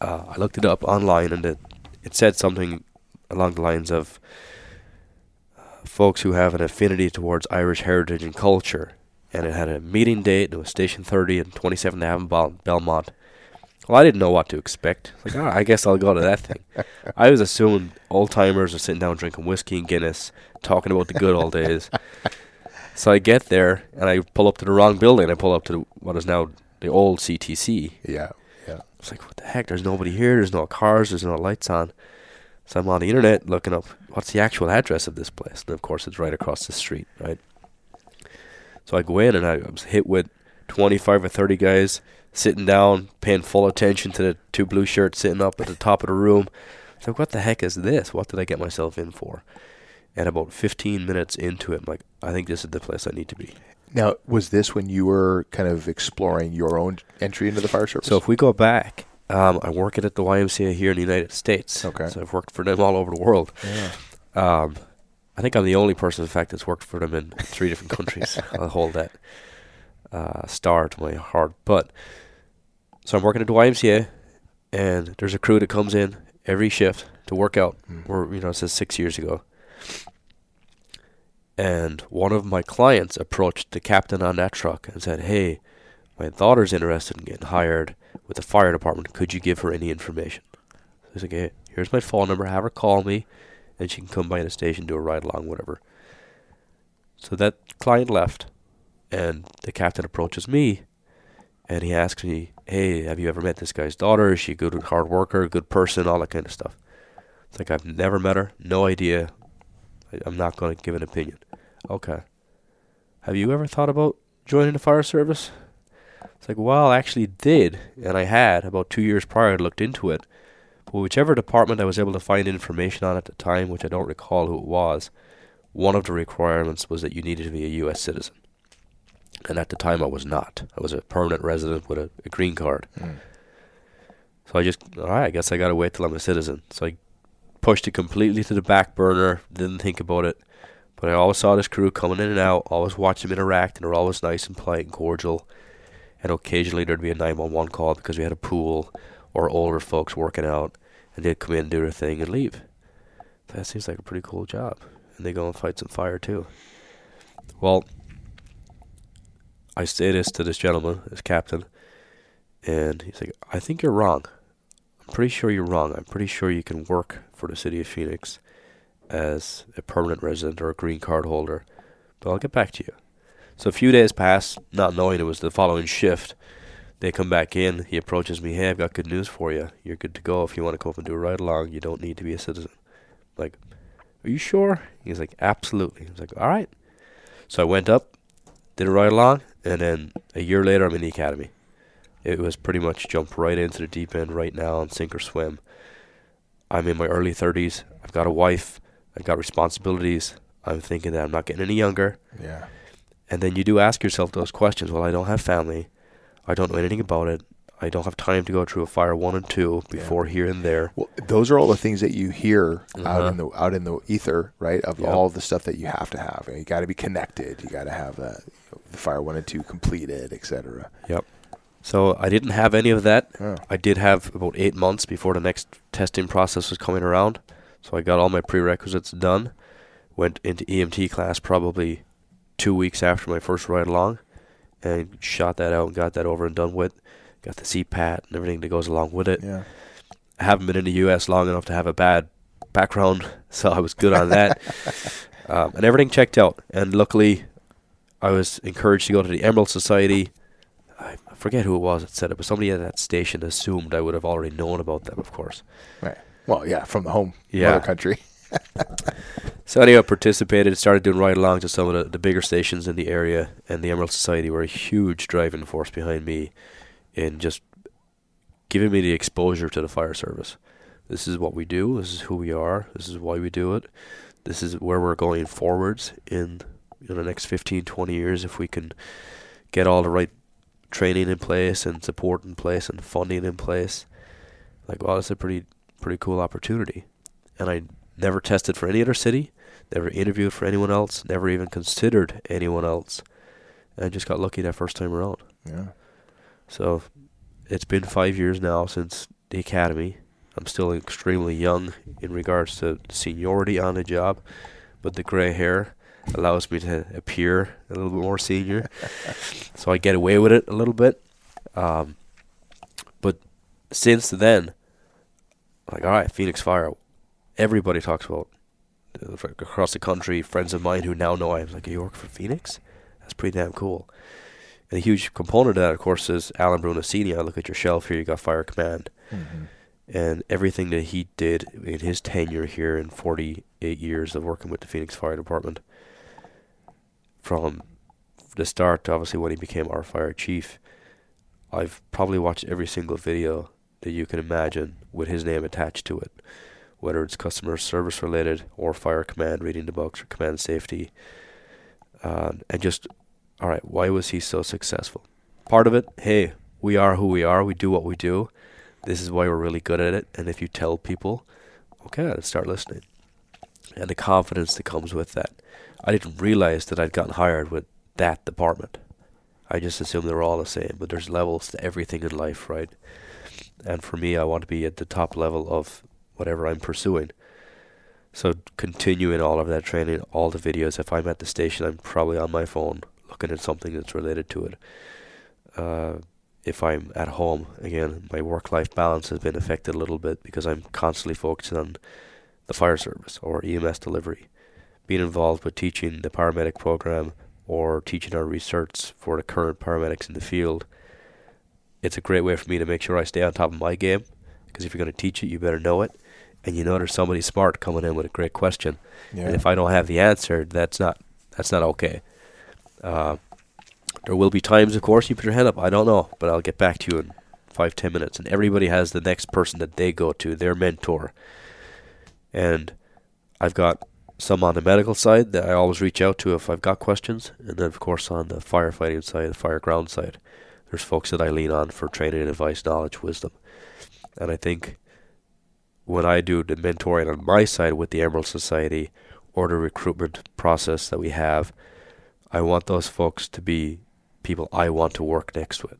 uh, I looked it up online and it, it said something along the lines of folks who have an affinity towards Irish heritage and culture and it had a meeting date. It was Station 30 and 27th Avenue, Bel- Belmont. Well, I didn't know what to expect. Like, oh, I guess I'll go to that thing. I was assuming old timers are sitting down drinking whiskey and Guinness, talking about the good old days. So I get there and I pull up to the wrong building. I pull up to what is now the old CTC. Yeah. Yeah. It's like, what the heck? There's nobody here. There's no cars. There's no lights on. So I'm on the internet looking up what's the actual address of this place. And of course, it's right across the street, right? So I go in and I was hit with 25 or 30 guys sitting down, paying full attention to the two blue shirts sitting up at the top of the room. It's like, what the heck is this? What did I get myself in for? And about 15 minutes into it, I'm like, I think this is the place I need to be. Now, was this when you were kind of exploring your own entry into the fire service? So if we go back, um, I work at the YMCA here in the United States. Okay. So I've worked for them all over the world. yeah. Um, I think I'm the only person, in fact, that's worked for them in three different countries. I'll hold that uh, star to my heart. But so I'm working at the YMCA, and there's a crew that comes in every shift to work out. Mm. Or you know, it says six years ago. And one of my clients approached the captain on that truck and said, "Hey, my daughter's interested in getting hired with the fire department. Could you give her any information?" So he's like, "Hey, here's my phone number. Have her call me, and she can come by the station, do a ride along, whatever." So that client left, and the captain approaches me, and he asks me, "Hey, have you ever met this guy's daughter? Is she a good, hard worker, good person, all that kind of stuff?" It's like I've never met her, no idea. I, I'm not going to give an opinion. Okay. Have you ever thought about joining the fire service? It's like, well, I actually did, and I had about two years prior. I looked into it, but whichever department I was able to find information on at the time, which I don't recall who it was, one of the requirements was that you needed to be a U.S. citizen, and at the time I was not. I was a permanent resident with a, a green card. Mm. So I just, all right, I guess I gotta wait till I'm a citizen. So I pushed it completely to the back burner, didn't think about it. But I always saw this crew coming in and out, always watched them interact, and they're always nice and polite and cordial. And occasionally there'd be a 911 call because we had a pool or older folks working out, and they'd come in, do their thing, and leave. That seems like a pretty cool job. And they go and fight some fire too. Well, I say this to this gentleman, this captain, and he's like, I think you're wrong. I'm pretty sure you're wrong. I'm pretty sure you can work for the city of Phoenix as a permanent resident or a green card holder, but I'll get back to you. So a few days pass, not knowing it was the following shift. They come back in. He approaches me. Hey, I've got good news for you. You're good to go if you want to come up and do a ride along. You don't need to be a citizen. Like, are you sure? He's like, absolutely. I was like, all right. So I went up, did a ride along, and then a year later, I'm in the academy. It was pretty much jump right into the deep end right now and sink or swim. I'm in my early 30s. I've got a wife. I've got responsibilities. I'm thinking that I'm not getting any younger. Yeah. And then you do ask yourself those questions. Well, I don't have family. I don't know anything about it. I don't have time to go through a fire one and two Yeah. before here and there. Well, those are all the things that you hear out Uh-huh. in the out in the ether, right? Of Yep. all the stuff that you have to have. You got to be connected. You got to have uh, the fire one and two completed, etc. Yep. So I didn't have any of that. Oh. I did have about eight months before the next testing process was coming around. So I got all my prerequisites done. Went into EMT class probably two weeks after my first ride along, and shot that out and got that over and done with. Got the CPAT and everything that goes along with it. Yeah. I haven't been in the U.S. long enough to have a bad background, so I was good on that. um, and everything checked out. And luckily, I was encouraged to go to the Emerald Society. I forget who it was that said it, but somebody at that station assumed I would have already known about them, of course. Right. Well, yeah, from the home Yeah. country. So I participated, and started doing ride along to some of the, the bigger stations in the area, and the Emerald Society were a huge driving force behind me in just giving me the exposure to the fire service. This is what we do. This is who we are. This is why we do it. This is where we're going forwards in, the next 15, 20 years if we can get all the right training in place and support in place and funding in place. Like, wow, it's a pretty pretty cool opportunity. And I never tested for any other city, never interviewed for anyone else, never even considered anyone else. And just got lucky that first time around. Yeah. So it's been five years now since the academy. I'm still extremely young in regards to seniority on the job, but the gray hair allows me to appear a little bit more senior, so I get away with it a little bit. Um, but since then, like all right, Phoenix Fire, everybody talks about uh, across the country. Friends of mine who now know I'm like, you work for Phoenix? That's pretty damn cool. And a huge component of that, of course, is Alan Brunacini. Look at your shelf here. You got Fire Command. Mm-hmm and everything that he did in his tenure here in 48 years of working with the Phoenix Fire Department, from the start, obviously when he became our fire chief, I've probably watched every single video that you can imagine with his name attached to it, whether it's customer service related or fire command, reading the books, or command safety, uh, and just, all right, why was he so successful? Part of it, hey, we are who we are, we do what we do this is why we're really good at it. And if you tell people, okay, let's start listening. And the confidence that comes with that. I didn't realize that I'd gotten hired with that department. I just assumed they were all the same, but there's levels to everything in life, right? And for me, I want to be at the top level of whatever I'm pursuing. So continuing all of that training, all the videos. If I'm at the station, I'm probably on my phone looking at something that's related to it. Uh, if I'm at home, again, my work life balance has been affected a little bit because I'm constantly focusing on the fire service or EMS delivery. Being involved with teaching the paramedic program or teaching our research for the current paramedics in the field, it's a great way for me to make sure I stay on top of my game. Because if you're going to teach it, you better know it. And you know there's somebody smart coming in with a great question. Yeah. And if I don't have the answer, that's not that's not okay. Uh, there will be times, of course, you put your hand up. I don't know, but I'll get back to you in five, ten minutes. And everybody has the next person that they go to, their mentor. And I've got some on the medical side that I always reach out to if I've got questions. And then, of course, on the firefighting side, the fire ground side, there's folks that I lean on for training, advice, knowledge, wisdom. And I think when I do the mentoring on my side with the Emerald Society or the recruitment process that we have, I want those folks to be people I want to work next with.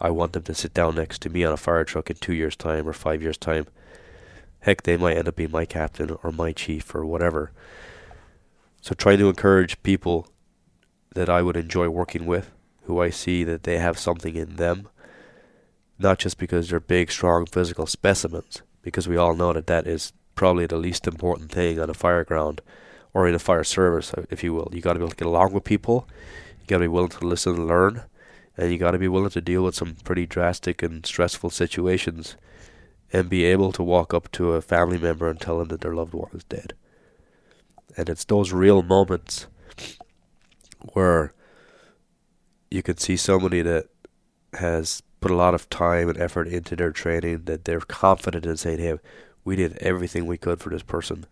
I want them to sit down next to me on a fire truck in two years' time or five years' time. Heck, they might end up being my captain or my chief or whatever. So trying to encourage people that I would enjoy working with, who I see that they have something in them, not just because they're big, strong physical specimens, because we all know that that is probably the least important thing on a fire ground or in a fire service, uh, if you will. You got to be able to get along with people You got to be willing to listen and learn, and you got to be willing to deal with some pretty drastic and stressful situations, and be able to walk up to a family member and tell them that their loved one is dead. And it's those real moments where you can see somebody that has put a lot of time and effort into their training that they're confident in saying, "Hey, we did everything we could for this person."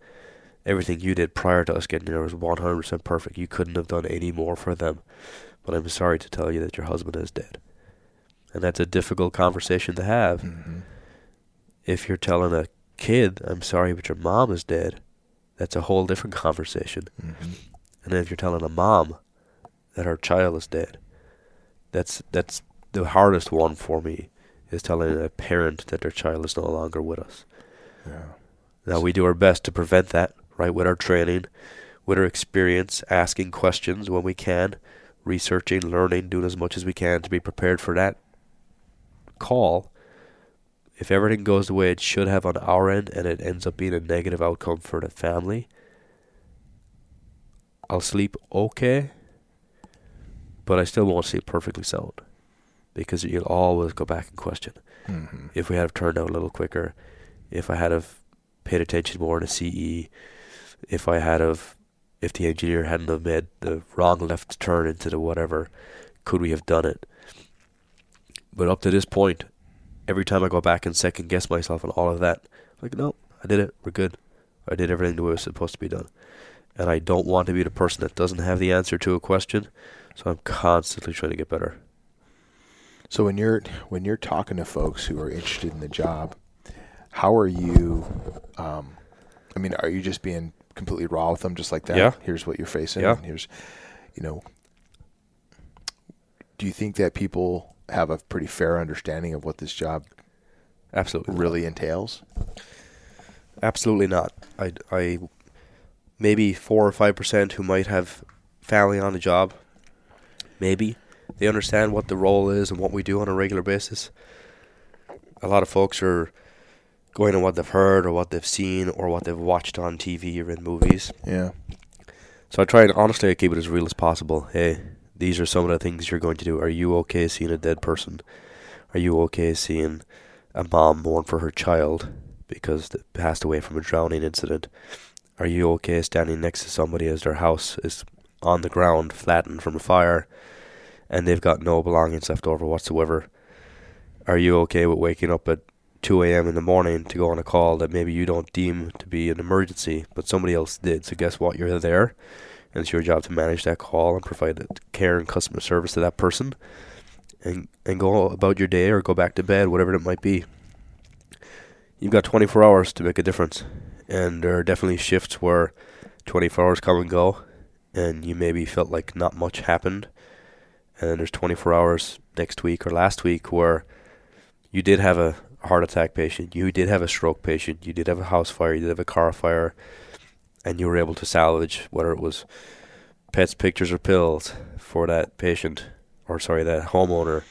everything you did prior to us getting there was 100% perfect. You couldn't have done any more for them. But I'm sorry to tell you that your husband is dead. And that's a difficult conversation to have. Mm-hmm. If you're telling a kid, I'm sorry, but your mom is dead, that's a whole different conversation. Mm-hmm. And then if you're telling a mom that her child is dead, that's that's the hardest one for me is telling a parent that their child is no longer with us. Yeah. Now we do our best to prevent that right? With our training, with our experience, asking questions when we can, researching, learning, doing as much as we can to be prepared for that call. If everything goes the way it should have on our end and it ends up being a negative outcome for the family, I'll sleep okay, but I still won't sleep perfectly sound because you'll always go back and question. Mm-hmm. If we had have turned out a little quicker, if I had have paid attention more to CE, if I had of if the engineer hadn't have made the wrong left turn into the whatever, could we have done it? But up to this point, every time I go back and second guess myself and all of that, like no, I did it. We're good. I did everything the way it was supposed to be done. And I don't want to be the person that doesn't have the answer to a question, so I'm constantly trying to get better. So when you're when you're talking to folks who are interested in the job, how are you? Um, I mean, are you just being completely raw with them, just like that. Yeah. Here's what you're facing. Yeah. here's, you know, do you think that people have a pretty fair understanding of what this job absolutely really not. entails? Absolutely not. I, I maybe four or five percent who might have family on the job. Maybe they understand what the role is and what we do on a regular basis. A lot of folks are going on what they've heard or what they've seen or what they've watched on TV or in movies. Yeah. So I try and honestly I keep it as real as possible. Hey, these are some of the things you're going to do. Are you okay seeing a dead person? Are you okay seeing a mom mourn for her child because they passed away from a drowning incident? Are you okay standing next to somebody as their house is on the ground, flattened from a fire, and they've got no belongings left over whatsoever? Are you okay with waking up at 2 a.m. in the morning to go on a call that maybe you don't deem to be an emergency, but somebody else did? So guess what? You're there, and it's your job to manage that call and provide care and customer service to that person, and and go about your day or go back to bed, whatever it might be. You've got 24 hours to make a difference, and there are definitely shifts where 24 hours come and go, and you maybe felt like not much happened, and there's 24 hours next week or last week where you did have a heart attack patient, you did have a stroke patient, you did have a house fire, you did have a car fire, and you were able to salvage whether it was pets, pictures, or pills for that patient, or sorry, that homeowner.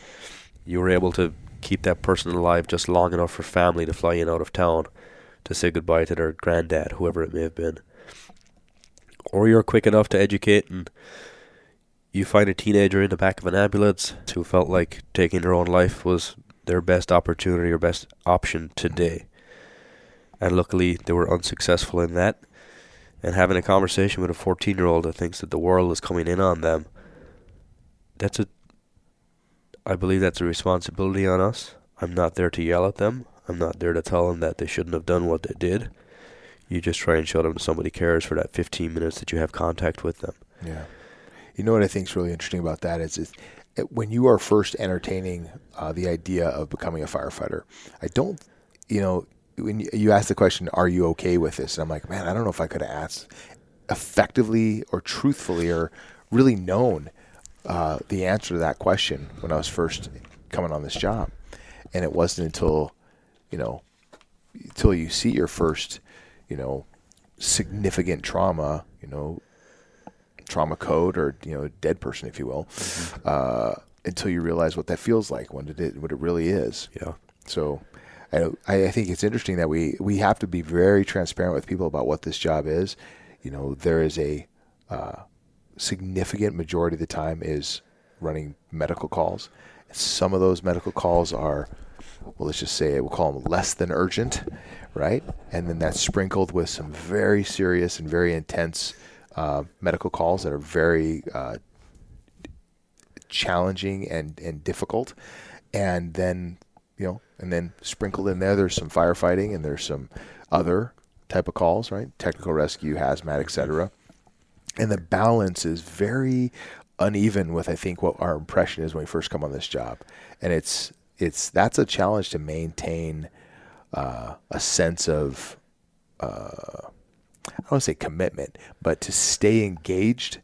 You were able to keep that person alive just long enough for family to fly in out of town to say goodbye to their granddad, whoever it may have been. Or you're quick enough to educate and you find a teenager in the back of an ambulance who felt like taking their own life was their best opportunity or best option today. And luckily, they were unsuccessful in that. And having a conversation with a 14 year old that thinks that the world is coming in on them, that's a. I believe that's a responsibility on us. I'm not there to yell at them. I'm not there to tell them that they shouldn't have done what they did. You just try and show them somebody cares for that 15 minutes that you have contact with them. Yeah. You know what I think is really interesting about that is, is when you are first entertaining uh, the idea of becoming a firefighter, I don't, you know, when you ask the question, "Are you okay with this?" and I'm like, man, I don't know if I could have asked effectively or truthfully or really known uh, the answer to that question when I was first coming on this job, and it wasn't until, you know, until you see your first, you know, significant trauma, you know, trauma code or you know dead person, if you will, mm-hmm. uh, until you realize what that feels like, when it what it really is. Yeah. So. I, I think it's interesting that we, we have to be very transparent with people about what this job is. You know, there is a uh, significant majority of the time is running medical calls. Some of those medical calls are, well, let's just say we'll call them less than urgent, right? And then that's sprinkled with some very serious and very intense uh, medical calls that are very uh, challenging and, and difficult. And then, you know, and then sprinkled in there, there's some firefighting and there's some other type of calls, right? Technical rescue, hazmat, etc. And the balance is very uneven with I think what our impression is when we first come on this job, and it's it's that's a challenge to maintain uh, a sense of uh, I don't want to say commitment, but to stay engaged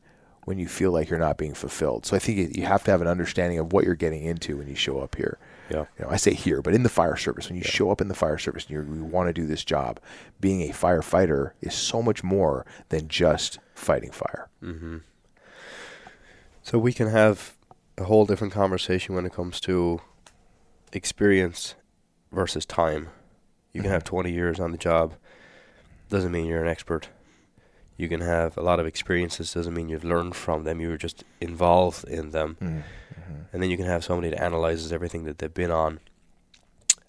when you feel like you're not being fulfilled. So I think you have to have an understanding of what you're getting into when you show up here. Yeah. You know, I say here, but in the fire service, when you yeah. show up in the fire service and you want to do this job, being a firefighter is so much more than just fighting fire. Mm-hmm. So we can have a whole different conversation when it comes to experience versus time. You can have mm-hmm. 20 years on the job doesn't mean you're an expert. You can have a lot of experiences, doesn't mean you've learned from them. You were just involved in them. Mm, mm-hmm. And then you can have somebody that analyzes everything that they've been on.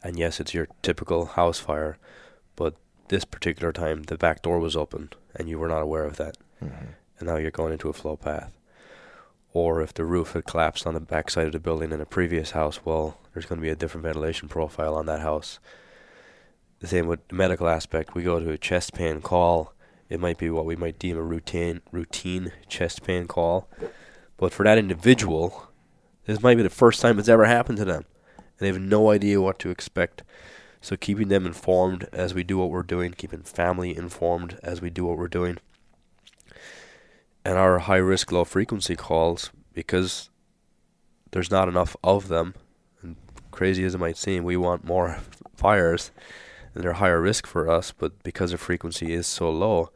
And yes, it's your typical house fire, but this particular time the back door was open and you were not aware of that. Mm-hmm. And now you're going into a flow path. Or if the roof had collapsed on the back side of the building in a previous house, well, there's going to be a different ventilation profile on that house the same with the medical aspect. We go to a chest pain call. It might be what we might deem a routine routine chest pain call, but for that individual, this might be the first time it's ever happened to them, and they have no idea what to expect. So keeping them informed as we do what we're doing, keeping family informed as we do what we're doing, and our high risk, low frequency calls because there's not enough of them. And crazy as it might seem, we want more fires and they're higher risk for us, but because the frequency is so low,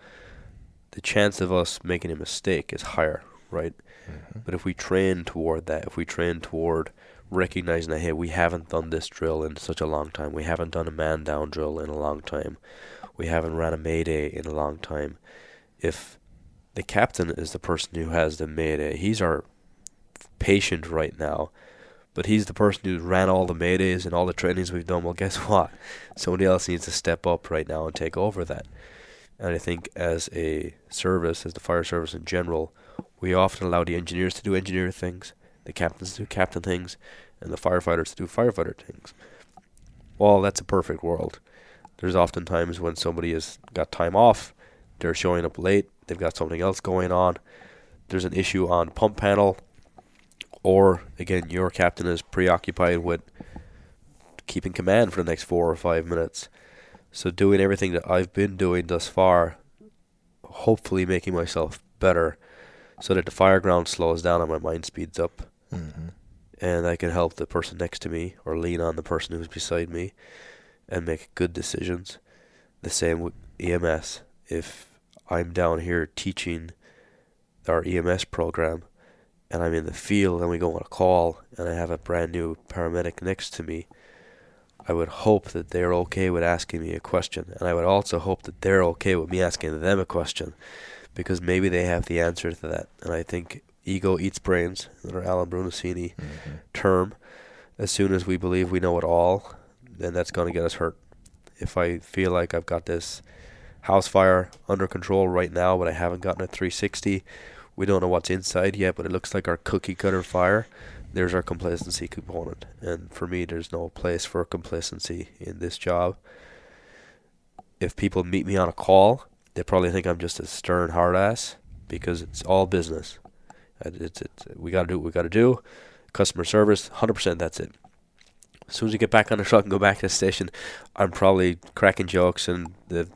the chance of us making a mistake is higher. right? Mm-hmm. But if we train toward that, if we train toward recognizing that hey, we haven't done this drill in such a long time, we haven't done a man down drill in a long time, we haven't ran a mayday in a long time. If the captain is the person who has the mayday, he's our patient right now but he's the person who ran all the maydays and all the trainings we've done. Well, guess what? Somebody else needs to step up right now and take over that. And I think as a service, as the fire service in general, we often allow the engineers to do engineer things, the captains to do captain things, and the firefighters to do firefighter things. Well, that's a perfect world. There's often times when somebody has got time off, they're showing up late, they've got something else going on, there's an issue on pump panel, or again, your captain is preoccupied with keeping command for the next four or five minutes. So doing everything that I've been doing thus far, hopefully making myself better, so that the fire ground slows down and my mind speeds up, mm-hmm. and I can help the person next to me or lean on the person who's beside me, and make good decisions. The same with EMS. If I'm down here teaching our EMS program, and I'm in the field and we go on a call and I have a brand new paramedic next to me, I would hope that they're okay with asking me a question. And I would also hope that they're okay with me asking them a question because maybe they have the answer to that. And I think ego eats brains, another Alan Brunacini mm-hmm. term. As soon as we believe we know it all, then that's going to get us hurt. If I feel like I've got this house fire under control right now, but I haven't gotten a 360, we don't know what's inside yet, but it looks like our cookie cutter fire. There's our complacency component. And for me, there's no place for complacency in this job. If people meet me on a call, they probably think I'm just a stern hard ass because it's all business. It's, it's, we got to do what we got to do. Customer service, 100%, that's it. As soon as you get back on the truck and go back to the station, I'm probably cracking jokes and the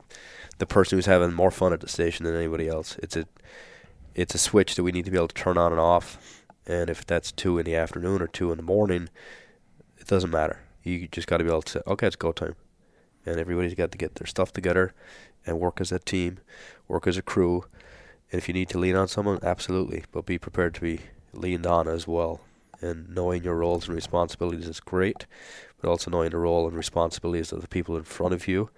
the person who's having more fun at the station than anybody else. It's a it's a switch that we need to be able to turn on and off. And if that's two in the afternoon or two in the morning, it doesn't matter. You just got to be able to say, okay, it's go time. And everybody's got to get their stuff together and work as a team, work as a crew. And if you need to lean on someone, absolutely. But be prepared to be leaned on as well. And knowing your roles and responsibilities is great, but also knowing the role and responsibilities of the people in front of you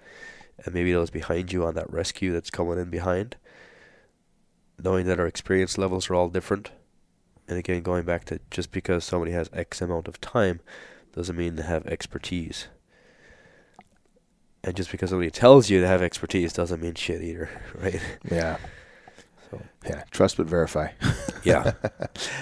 and maybe those behind you on that rescue that's coming in behind knowing that our experience levels are all different. And again, going back to just because somebody has X amount of time doesn't mean they have expertise. And just because somebody tells you to have expertise doesn't mean shit either, right? Yeah. So. Yeah, trust but verify. yeah.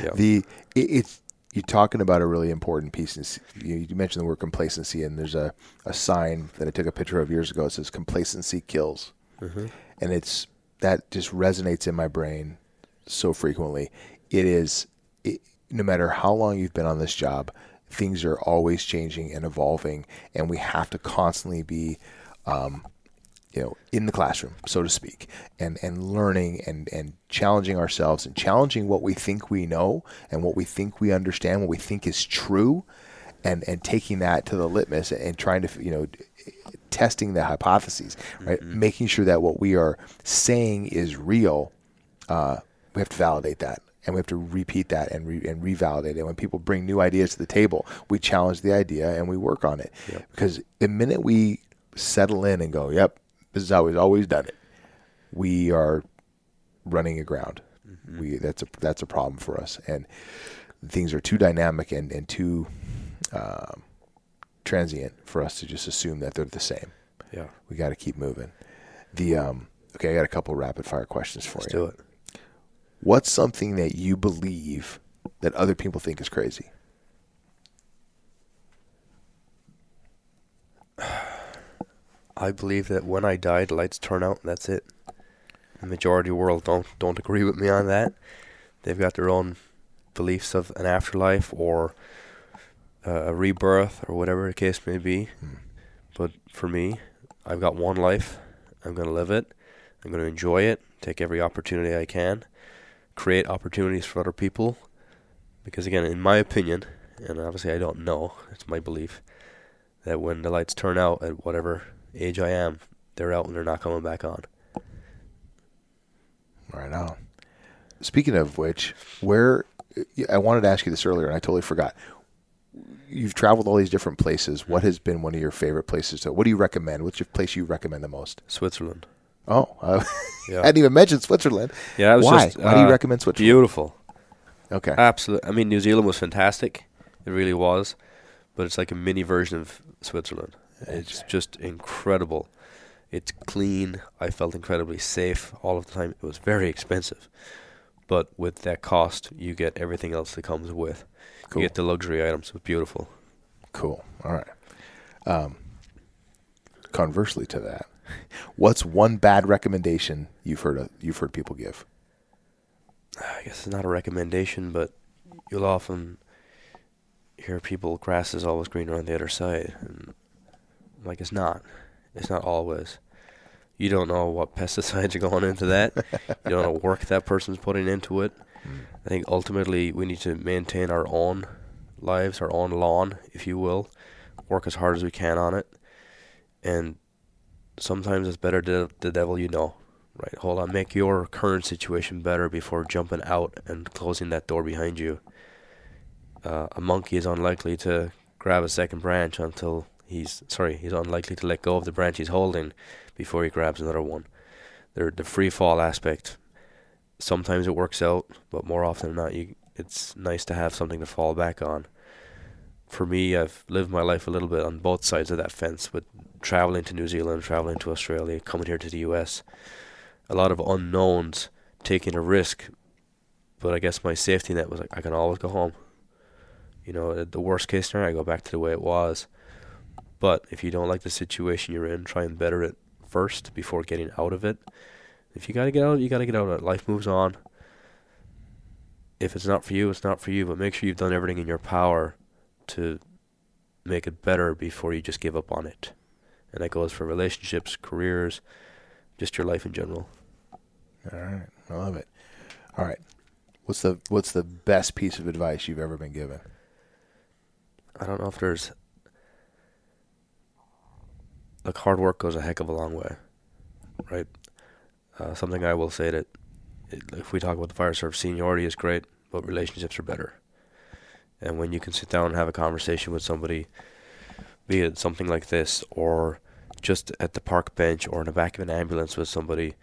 yeah. The it, it's you're talking about a really important piece. You, you, mentioned the word complacency, and there's a, a sign that I took a picture of years ago. It says "complacency kills," mm-hmm. and it's that just resonates in my brain so frequently. It is, it, no matter how long you've been on this job, things are always changing and evolving, and we have to constantly be, um, you know, in the classroom, so to speak, and and learning and and challenging ourselves and challenging what we think we know and what we think we understand, what we think is true, and and taking that to the litmus and trying to you know testing the hypotheses, right? Mm-hmm. Making sure that what we are saying is real. Uh, we have to validate that, and we have to repeat that and re- and revalidate it. When people bring new ideas to the table, we challenge the idea and we work on it. Yep. Because the minute we settle in and go, "Yep, this is how we've always done it," we are running aground. Mm-hmm. We that's a that's a problem for us, and things are too dynamic and and too. Um, transient for us to just assume that they're the same. Yeah. We got to keep moving. The um okay, I got a couple rapid fire questions for Let's you. do it. What's something that you believe that other people think is crazy? I believe that when I die, the lights turn out, and that's it. The majority of the world don't don't agree with me on that. They've got their own beliefs of an afterlife or uh, a rebirth or whatever the case may be. Mm. But for me, I've got one life. I'm going to live it. I'm going to enjoy it, take every opportunity I can, create opportunities for other people. Because, again, in my opinion, and obviously I don't know, it's my belief, that when the lights turn out at whatever age I am, they're out and they're not coming back on. Right on. speaking of which, where I wanted to ask you this earlier, and I totally forgot. You've traveled all these different places. What has been one of your favorite places? To, what do you recommend? What's your place you recommend the most? Switzerland. Oh, uh, Yeah. I hadn't even mentioned Switzerland. Yeah, it was Why? just Why do you uh, recommend Switzerland? Beautiful. Okay. Absolutely. I mean, New Zealand was fantastic. It really was. But it's like a mini version of Switzerland. It's just incredible. It's clean. I felt incredibly safe all of the time. It was very expensive. But with that cost, you get everything else that comes with. Cool. You get the luxury items. It was beautiful. Cool. All right. Um, conversely to that, what's one bad recommendation you've heard of, you've heard people give? I guess it's not a recommendation, but you'll often hear people, grass is always greener on the other side. And like, it's not. It's not always. You don't know what pesticides are going into that. you don't know what work that person's putting into it. I think ultimately we need to maintain our own lives, our own lawn, if you will. Work as hard as we can on it. And sometimes it's better to the devil you know. Right, hold on. Make your current situation better before jumping out and closing that door behind you. Uh, a monkey is unlikely to grab a second branch until he's sorry. He's unlikely to let go of the branch he's holding before he grabs another one. The free fall aspect. Sometimes it works out, but more often than not, you it's nice to have something to fall back on. For me, I've lived my life a little bit on both sides of that fence, with traveling to New Zealand, traveling to Australia, coming here to the U.S a lot of unknowns, taking a risk. But I guess my safety net was like I can always go home. You know, the worst case scenario, I go back to the way it was. But if you don't like the situation you're in, try and better it first before getting out of it. If you gotta get out, you gotta get out of it. Life moves on. If it's not for you, it's not for you. But make sure you've done everything in your power to make it better before you just give up on it. And that goes for relationships, careers, just your life in general. All right. I love it. All right. What's the what's the best piece of advice you've ever been given? I don't know if there's like hard work goes a heck of a long way, right? Uh, something I will say that it, if we talk about the fire service, seniority is great, but relationships are better. And when you can sit down and have a conversation with somebody, be it something like this or just at the park bench or in the back of an ambulance with somebody,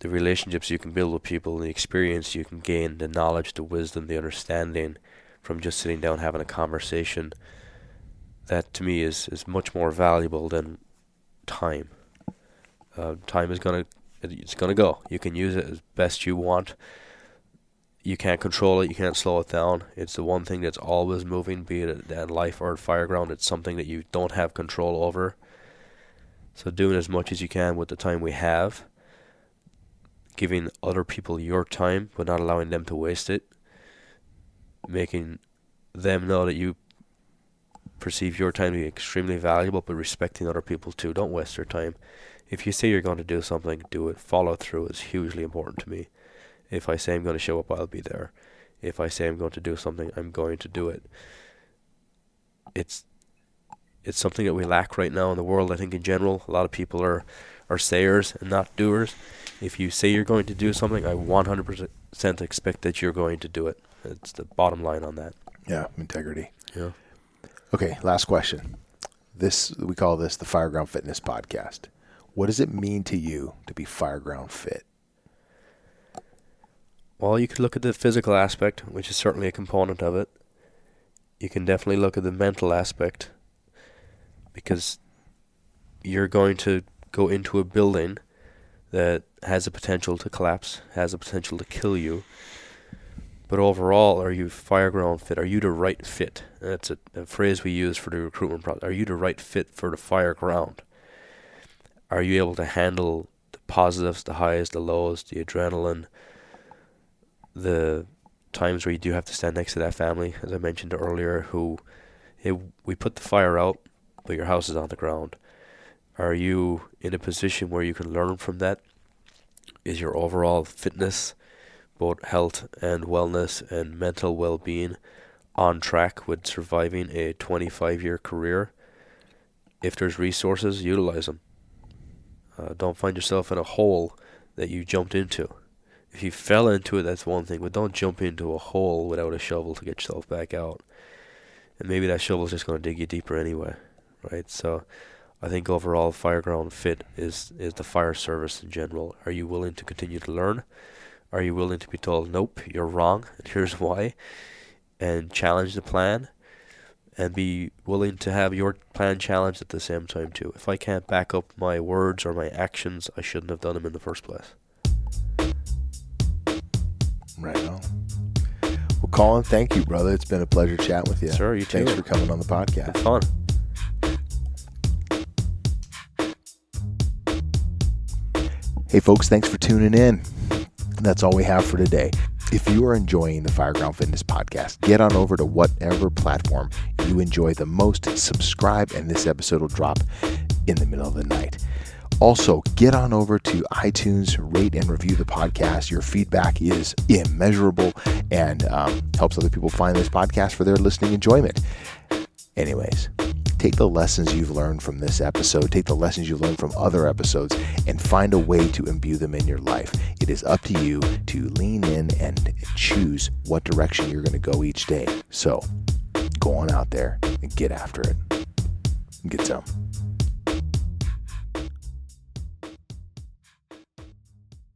the relationships you can build with people, the experience you can gain, the knowledge, the wisdom, the understanding from just sitting down having a conversation, that to me is, is much more valuable than time. Uh, time is gonna it's gonna go. You can use it as best you want. You can't control it. You can't slow it down. It's the one thing that's always moving, be it at life or at fireground. It's something that you don't have control over. So doing as much as you can with the time we have, giving other people your time, but not allowing them to waste it, making them know that you perceive your time to be extremely valuable, but respecting other people too. Don't waste their time. If you say you're going to do something, do it. Follow through is hugely important to me. If I say I'm going to show up, I'll be there. If I say I'm going to do something, I'm going to do it. It's it's something that we lack right now in the world. I think in general, a lot of people are are sayers and not doers. If you say you're going to do something, I 100% expect that you're going to do it. It's the bottom line on that. Yeah, integrity. Yeah. Okay, last question. This we call this the Fireground Fitness Podcast. What does it mean to you to be fireground fit? Well, you could look at the physical aspect, which is certainly a component of it. You can definitely look at the mental aspect because you're going to go into a building that has a potential to collapse, has a potential to kill you. But overall, are you fireground fit? Are you the right fit? That's a, a phrase we use for the recruitment process. Are you the right fit for the fireground? Are you able to handle the positives, the highs, the lows, the adrenaline, the times where you do have to stand next to that family, as I mentioned earlier, who hey, we put the fire out, but your house is on the ground. Are you in a position where you can learn from that? Is your overall fitness, both health and wellness and mental well being, on track with surviving a 25 year career? If there's resources, utilize them. Uh, don't find yourself in a hole that you jumped into. If you fell into it, that's one thing, but don't jump into a hole without a shovel to get yourself back out. And maybe that shovel's just going to dig you deeper anyway, right? So I think overall, Fireground Fit is is the fire service in general. Are you willing to continue to learn? Are you willing to be told, nope, you're wrong, and here's why, and challenge the plan? And be willing to have your plan challenged at the same time too. If I can't back up my words or my actions, I shouldn't have done them in the first place. Right on. Well, Colin, thank you, brother. It's been a pleasure chatting with you. Sure, you Thanks too. for coming on the podcast. It's fun. Hey, folks, thanks for tuning in. That's all we have for today. If you are enjoying the Fireground Fitness podcast, get on over to whatever platform you enjoy the most, subscribe, and this episode will drop in the middle of the night. Also, get on over to iTunes, rate and review the podcast. Your feedback is immeasurable and um, helps other people find this podcast for their listening enjoyment. Anyways, take the lessons you've learned from this episode, take the lessons you've learned from other episodes, and find a way to imbue them in your life. It is up to you to lean in and choose what direction you're going to go each day. So go on out there and get after it. Get some.